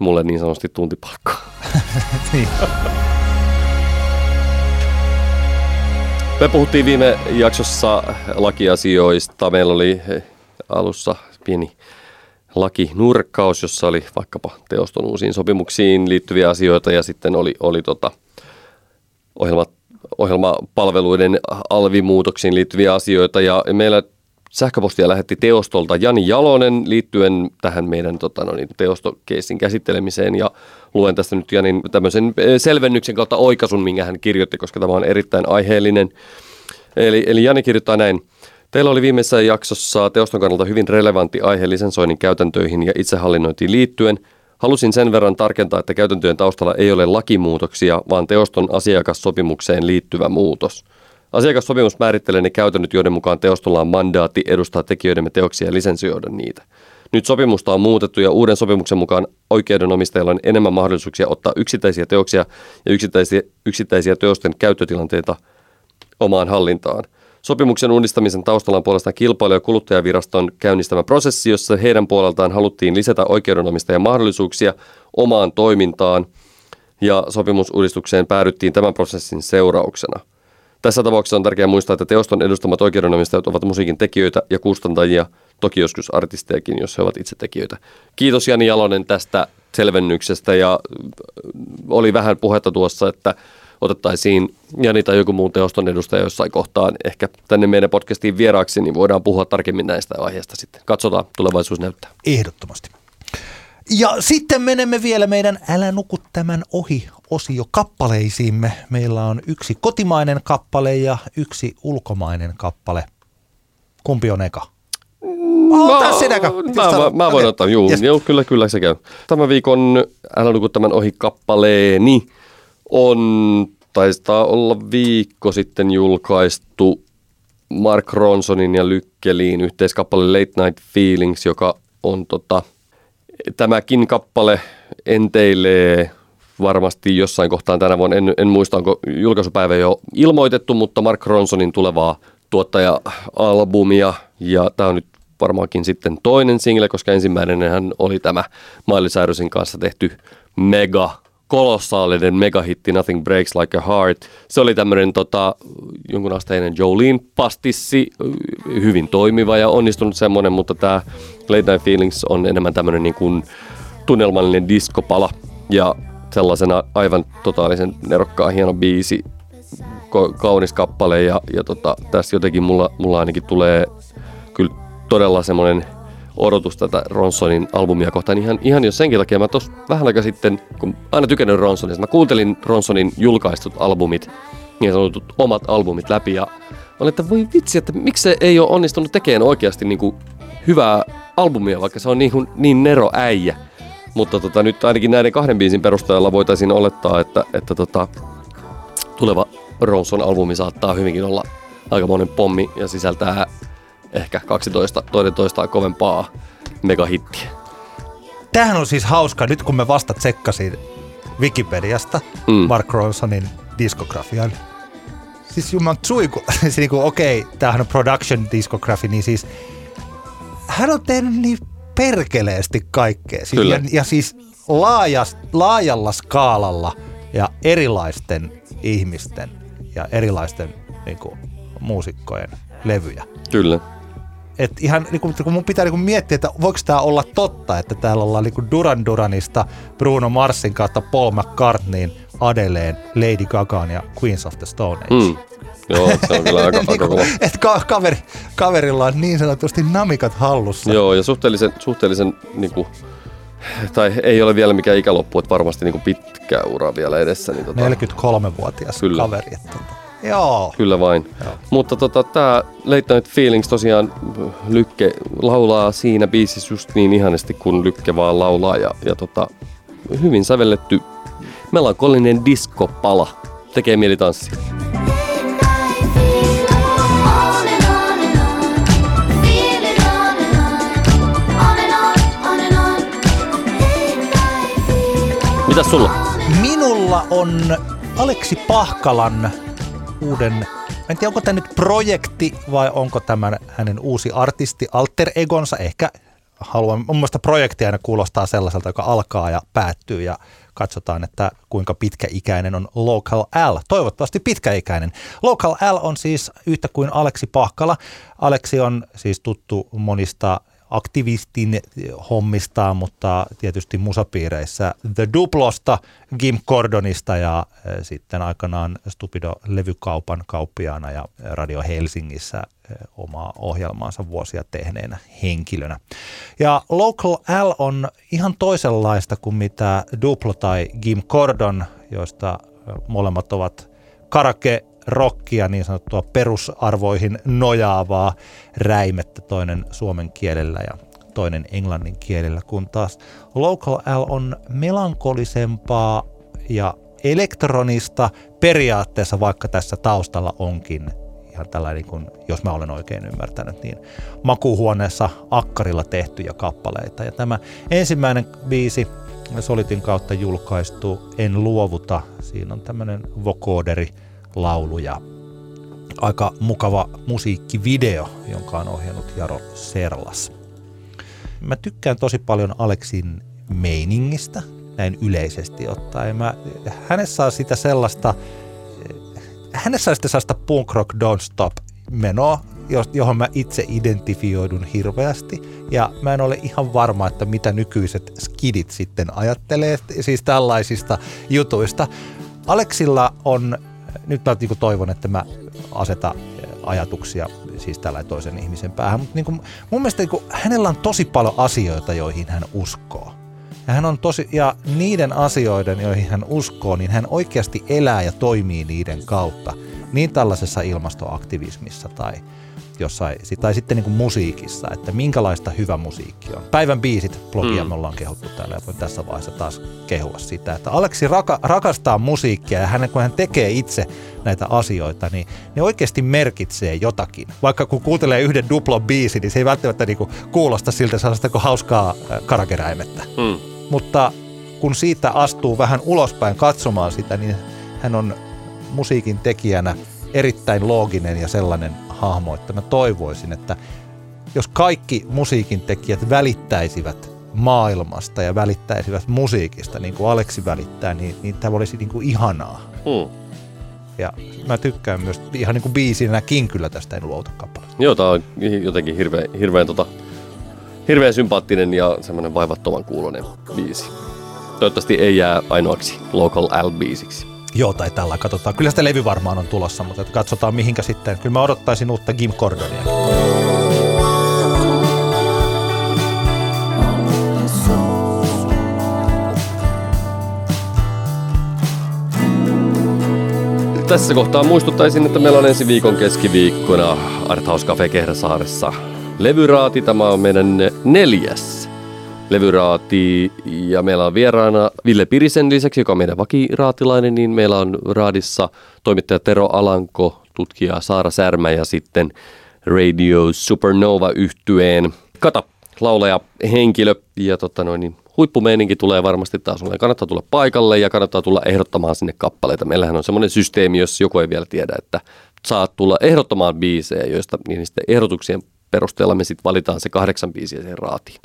mulle niin sanotusti tuntipalkkaa. niin. Me puhuttiin viime jaksossa lakiasioista. Meillä oli alussa pieni laki nurkkaus, jossa oli vaikkapa teoston uusiin sopimuksiin liittyviä asioita ja sitten oli, oli tota, ohjelma, ohjelmapalveluiden alvimuutoksiin liittyviä asioita ja meillä sähköpostia lähetti teostolta Jani Jalonen liittyen tähän meidän tota, no niin, teostokeissin käsittelemiseen ja luen tästä nyt Janin tämmöisen eh, selvennyksen kautta oikasun, minkä hän kirjoitti, koska tämä on erittäin aiheellinen. Eli, eli Jani kirjoittaa näin. Teillä oli viimeisessä jaksossa teoston kannalta hyvin relevantti aihe lisensoinnin käytäntöihin ja itsehallinnointiin liittyen. Halusin sen verran tarkentaa, että käytäntöjen taustalla ei ole lakimuutoksia, vaan teoston asiakassopimukseen liittyvä muutos. Asiakassopimus määrittelee ne käytännöt, joiden mukaan teostolla on mandaatti edustaa tekijöidemme teoksia ja lisensioida niitä. Nyt sopimusta on muutettu ja uuden sopimuksen mukaan oikeudenomistajilla on enemmän mahdollisuuksia ottaa yksittäisiä teoksia ja yksittäisiä, yksittäisiä teosten käyttötilanteita omaan hallintaan – Sopimuksen uudistamisen taustalla on puolestaan kilpailu- ja kuluttajaviraston käynnistämä prosessi, jossa heidän puoleltaan haluttiin lisätä oikeudenomistajien mahdollisuuksia omaan toimintaan ja sopimusuudistukseen päädyttiin tämän prosessin seurauksena. Tässä tapauksessa on tärkeää muistaa, että teoston edustamat oikeudenomistajat ovat musiikin tekijöitä ja kustantajia, toki joskus artistejakin, jos he ovat itse tekijöitä. Kiitos Jani Jalonen tästä selvennyksestä ja oli vähän puhetta tuossa, että otettaisiin Jani tai joku muu teoston edustaja jossain kohtaan ehkä tänne meidän podcastiin vieraaksi, niin voidaan puhua tarkemmin näistä aiheista sitten. Katsotaan, tulevaisuus näyttää. Ehdottomasti. Ja sitten menemme vielä meidän Älä nuku tämän ohi osio kappaleisiimme. Meillä on yksi kotimainen kappale ja yksi ulkomainen kappale. Kumpi on eka? Ota sinä Mä, mä, mä voin okay. ottaa, juu, yes. joo, kyllä, kyllä se käy. Tämän viikon Älä nuku tämän ohi kappaleeni on, taitaa olla viikko sitten julkaistu Mark Ronsonin ja Lykkeliin yhteiskappale Late Night Feelings, joka on tota, tämäkin kappale enteilee varmasti jossain kohtaan tänä vuonna, en, en muista onko julkaisupäivä jo ilmoitettu, mutta Mark Ronsonin tulevaa tuottaja-albumia. Ja tämä on nyt varmaankin sitten toinen single, koska ensimmäinen hän oli tämä Miley Cyrusin kanssa tehty mega kolossaalinen megahitti Nothing Breaks Like a Heart. Se oli tämmöinen tota, jonkun asteinen Jolene pastissi, hyvin toimiva ja onnistunut semmoinen, mutta tämä Late Night Feelings on enemmän tämmöinen niin kuin tunnelmallinen diskopala ja sellaisena aivan totaalisen nerokkaan hieno biisi, kaunis kappale ja, ja tota, tässä jotenkin mulla, mulla ainakin tulee kyllä todella semmoinen odotus tätä Ronsonin albumia kohtaan ihan, ihan jo senkin takia. Mä tuossa vähän aika sitten, kun aina tykännyt Ronsonista, mä kuuntelin Ronsonin julkaistut albumit, niin sanotut omat albumit läpi ja olin, että voi vitsi, että miksi se ei ole onnistunut tekemään oikeasti niin kuin hyvää albumia, vaikka se on niin, niin nero äijä. Mutta tota, nyt ainakin näiden kahden biisin perusteella voitaisiin olettaa, että, että tota, tuleva Ronson-albumi saattaa hyvinkin olla aika monen pommi ja sisältää ehkä 12 toinen toistaan kovempaa megahittiä. Tämähän on siis hauska, nyt kun me vasta tsekkasin Wikipediasta mm. Mark Ronsonin diskografian. Siis juman tsuiku, siis niinku, okei, okay, tämähän on production discografi, niin siis hän on tehnyt niin perkeleesti kaikkea. Siis, ja, ja siis laajas, laajalla skaalalla ja erilaisten ihmisten ja erilaisten niin kuin, muusikkojen levyjä. Kyllä. Et ihan niin kuin, kun mun pitää niin kuin miettiä, että voiko tämä olla totta, että täällä ollaan niin kuin Duran Duranista Bruno Marsin kautta Paul McCartneyin, Adeleen, Lady Gagaan ja Queens of the Stone Age. Mm. Joo, se on kyllä aika, aika niinku, kova. Et ka- kaveri, kaverilla on niin sanotusti namikat hallussa. Joo, ja suhteellisen, suhteellisen niin kuin, tai ei ole vielä mikään ikäloppu, että varmasti niin kuin pitkä ura vielä edessä. Niin tota, 43-vuotias kyllä. kaveri. Että, tota. Joo. Kyllä vain. Joo. Mutta tota, tämä Late Night Feelings tosiaan Lykke laulaa siinä biisissä just niin ihanasti, kun Lykke vaan laulaa. Ja, ja tota, hyvin sävelletty melankolinen diskopala. Tekee mieli tanssia. Mitäs sulla? Minulla on Aleksi Pahkalan uuden, en tiedä onko tämä nyt projekti vai onko tämä hänen uusi artisti alter egonsa, ehkä haluan, mun mielestä projekti aina kuulostaa sellaiselta, joka alkaa ja päättyy ja katsotaan, että kuinka pitkäikäinen on Local L. Toivottavasti pitkäikäinen. Local L on siis yhtä kuin Aleksi Pahkala. Aleksi on siis tuttu monista aktivistin hommistaan, mutta tietysti musapiireissä The Duplosta, Gim Cordonista ja eh, sitten aikanaan Stupido-levykaupan kauppiaana ja Radio Helsingissä eh, omaa ohjelmaansa vuosia tehneenä henkilönä. Ja Local L on ihan toisenlaista kuin mitä Duplo tai Gim Cordon, joista eh, molemmat ovat karake rockia, niin sanottua perusarvoihin nojaavaa räimettä toinen suomen kielellä ja toinen englannin kielellä, kun taas Local L on melankolisempaa ja elektronista periaatteessa, vaikka tässä taustalla onkin ihan tällainen, kun, jos mä olen oikein ymmärtänyt, niin makuuhuoneessa akkarilla tehtyjä kappaleita. Ja tämä ensimmäinen biisi Solitin kautta julkaistu En luovuta, siinä on tämmöinen vokooderi laulu ja aika mukava musiikkivideo, jonka on ohjannut Jaro Serlas. Mä tykkään tosi paljon Aleksin meiningistä, näin yleisesti ottaen. Mä, hänessä on sitä sellaista, hänessä on sitä sellaista punk rock don't stop menoa, johon mä itse identifioidun hirveästi. Ja mä en ole ihan varma, että mitä nykyiset skidit sitten ajattelee siis tällaisista jutuista. Aleksilla on nyt mä niin toivon, että mä aseta ajatuksia siis tällä toisen ihmisen päähän. Mutta niin mun mielestä niin hänellä on tosi paljon asioita, joihin hän uskoo. Ja, hän on tosi, ja niiden asioiden, joihin hän uskoo, niin hän oikeasti elää ja toimii niiden kautta. Niin tällaisessa ilmastoaktivismissa tai jossain, tai sitten niin kuin musiikissa, että minkälaista hyvä musiikki on. Päivän biisit, blogia mm. me ollaan kehuttu täällä ja voin tässä vaiheessa taas kehua sitä, että Aleksi raka, rakastaa musiikkia ja hän, kun hän tekee itse näitä asioita, niin ne oikeasti merkitsee jotakin. Vaikka kun kuuntelee yhden duplon biisin, niin se ei välttämättä niin kuin kuulosta siltä sellaista kuin hauskaa karakeräimettä. Mm. Mutta kun siitä astuu vähän ulospäin katsomaan sitä, niin hän on musiikin tekijänä erittäin looginen ja sellainen hahmo, että mä toivoisin, että jos kaikki musiikin tekijät välittäisivät maailmasta ja välittäisivät musiikista, niin kuin Aleksi välittää, niin, niin tämä olisi niin kuin ihanaa. Mm. Ja mä tykkään myös ihan niin kuin biisinäkin kyllä tästä En luota kappaleesta. Joo, tämä on jotenkin hirveän, hirveän, tota, hirveän sympaattinen ja semmoinen vaivattoman kuulonen biisi. Toivottavasti ei jää ainoaksi Local L-biisiksi. Joo, tai tällä katsotaan. Kyllä sitä levy varmaan on tulossa, mutta katsotaan mihinkä sitten. Kyllä mä odottaisin uutta Jim Cordonia. Tässä kohtaa muistuttaisin, että meillä on ensi viikon keskiviikkona Arthouse Cafe Kehräsaaressa levyraati. Tämä on meidän neljäs levyraati ja meillä on vieraana Ville Pirisen lisäksi, joka on meidän vakiraatilainen, niin meillä on raadissa toimittaja Tero Alanko, tutkija Saara Särmä ja sitten Radio Supernova yhtyeen kata laulaja henkilö ja tota noin, niin huippumeininki tulee varmasti taas olemaan. Kannattaa tulla paikalle ja kannattaa tulla ehdottamaan sinne kappaleita. Meillähän on semmoinen systeemi, jos joku ei vielä tiedä, että saat tulla ehdottamaan biisejä, joista niin sitten ehdotuksien perusteella me sitten valitaan se kahdeksan biisiä siihen raatiin.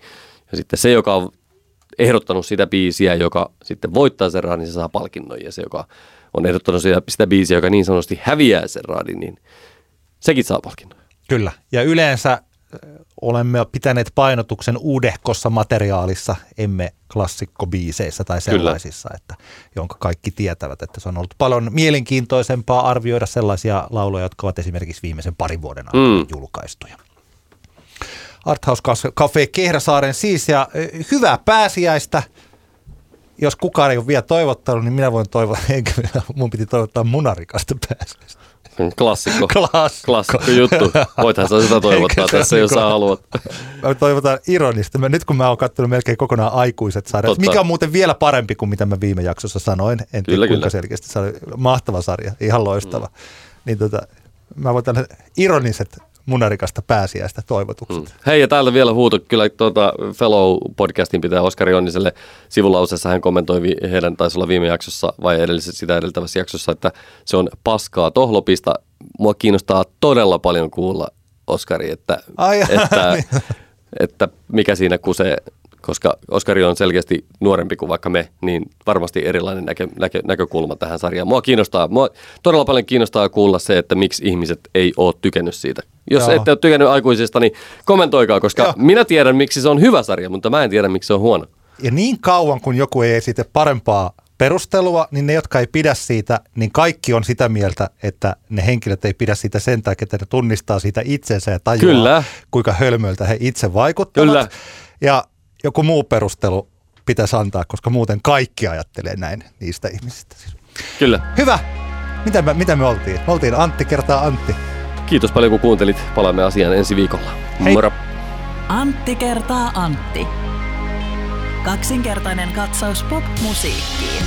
Ja sitten se, joka on ehdottanut sitä biisiä, joka sitten voittaa sen raadin, se saa palkinnon. Ja se, joka on ehdottanut sitä, sitä biisiä, joka niin sanotusti häviää sen raadin, niin sekin saa palkinnon. Kyllä. Ja yleensä olemme pitäneet painotuksen uudehkossa materiaalissa, emme klassikkobiiseissä tai sellaisissa, että, jonka kaikki tietävät, että se on ollut paljon mielenkiintoisempaa arvioida sellaisia lauloja, jotka ovat esimerkiksi viimeisen parin vuoden aikana mm. julkaistuja. Arthouse Cafe Kehräsaaren siis ja hyvää pääsiäistä. Jos kukaan ei ole vielä toivottanut, niin minä voin toivottaa, enkä mun piti toivottaa munarikasta pääsiäistä. Klassikko. Klassikko. Klassikko juttu. Voithan sä sitä toivottaa tässä, jos sä haluat. Mä toivotan ironista. Mä, nyt kun mä oon katsonut melkein kokonaan aikuiset sarjat, Totta. mikä on muuten vielä parempi kuin mitä mä viime jaksossa sanoin. En tiedä kyllä, kuinka kyllä. selkeästi. Se oli mahtava sarja, ihan loistava. Mm. Niin tota, mä voin ironiset munarikasta pääsiäistä toivotukset. Mm. Hei ja täällä vielä huuto, kyllä tuota Fellow-podcastin pitää Oskari Onniselle sivulauseessa hän kommentoi heidän, taisi olla viime jaksossa vai edellisessä sitä edeltävässä jaksossa, että se on paskaa tohlopista. Mua kiinnostaa todella paljon kuulla Oskari, että, Ai, että, niin. että mikä siinä kusee koska Oskari on selkeästi nuorempi kuin vaikka me, niin varmasti erilainen näkö, näkö, näkökulma tähän sarjaan. Mua kiinnostaa, mua todella paljon kiinnostaa kuulla se, että miksi ihmiset ei ole tykännyt siitä. Jos Joo. ette ole tykännyt aikuisista, niin kommentoikaa, koska Joo. minä tiedän, miksi se on hyvä sarja, mutta mä en tiedä, miksi se on huono. Ja niin kauan, kun joku ei esitä parempaa perustelua, niin ne, jotka ei pidä siitä, niin kaikki on sitä mieltä, että ne henkilöt ei pidä siitä sen takia, että ne tunnistaa siitä itsensä ja tajuaa, Kyllä. kuinka hölmöltä he itse vaikuttavat. Kyllä. Ja joku muu perustelu pitäisi antaa, koska muuten kaikki ajattelee näin niistä ihmisistä. Kyllä. Hyvä. Mitä me, mitä me oltiin? Me oltiin Antti kertaa Antti. Kiitos paljon kun kuuntelit. Palaamme asiaan ensi viikolla. Hei. Moro. Antti kertaa Antti. Kaksinkertainen katsaus pop-musiikkiin.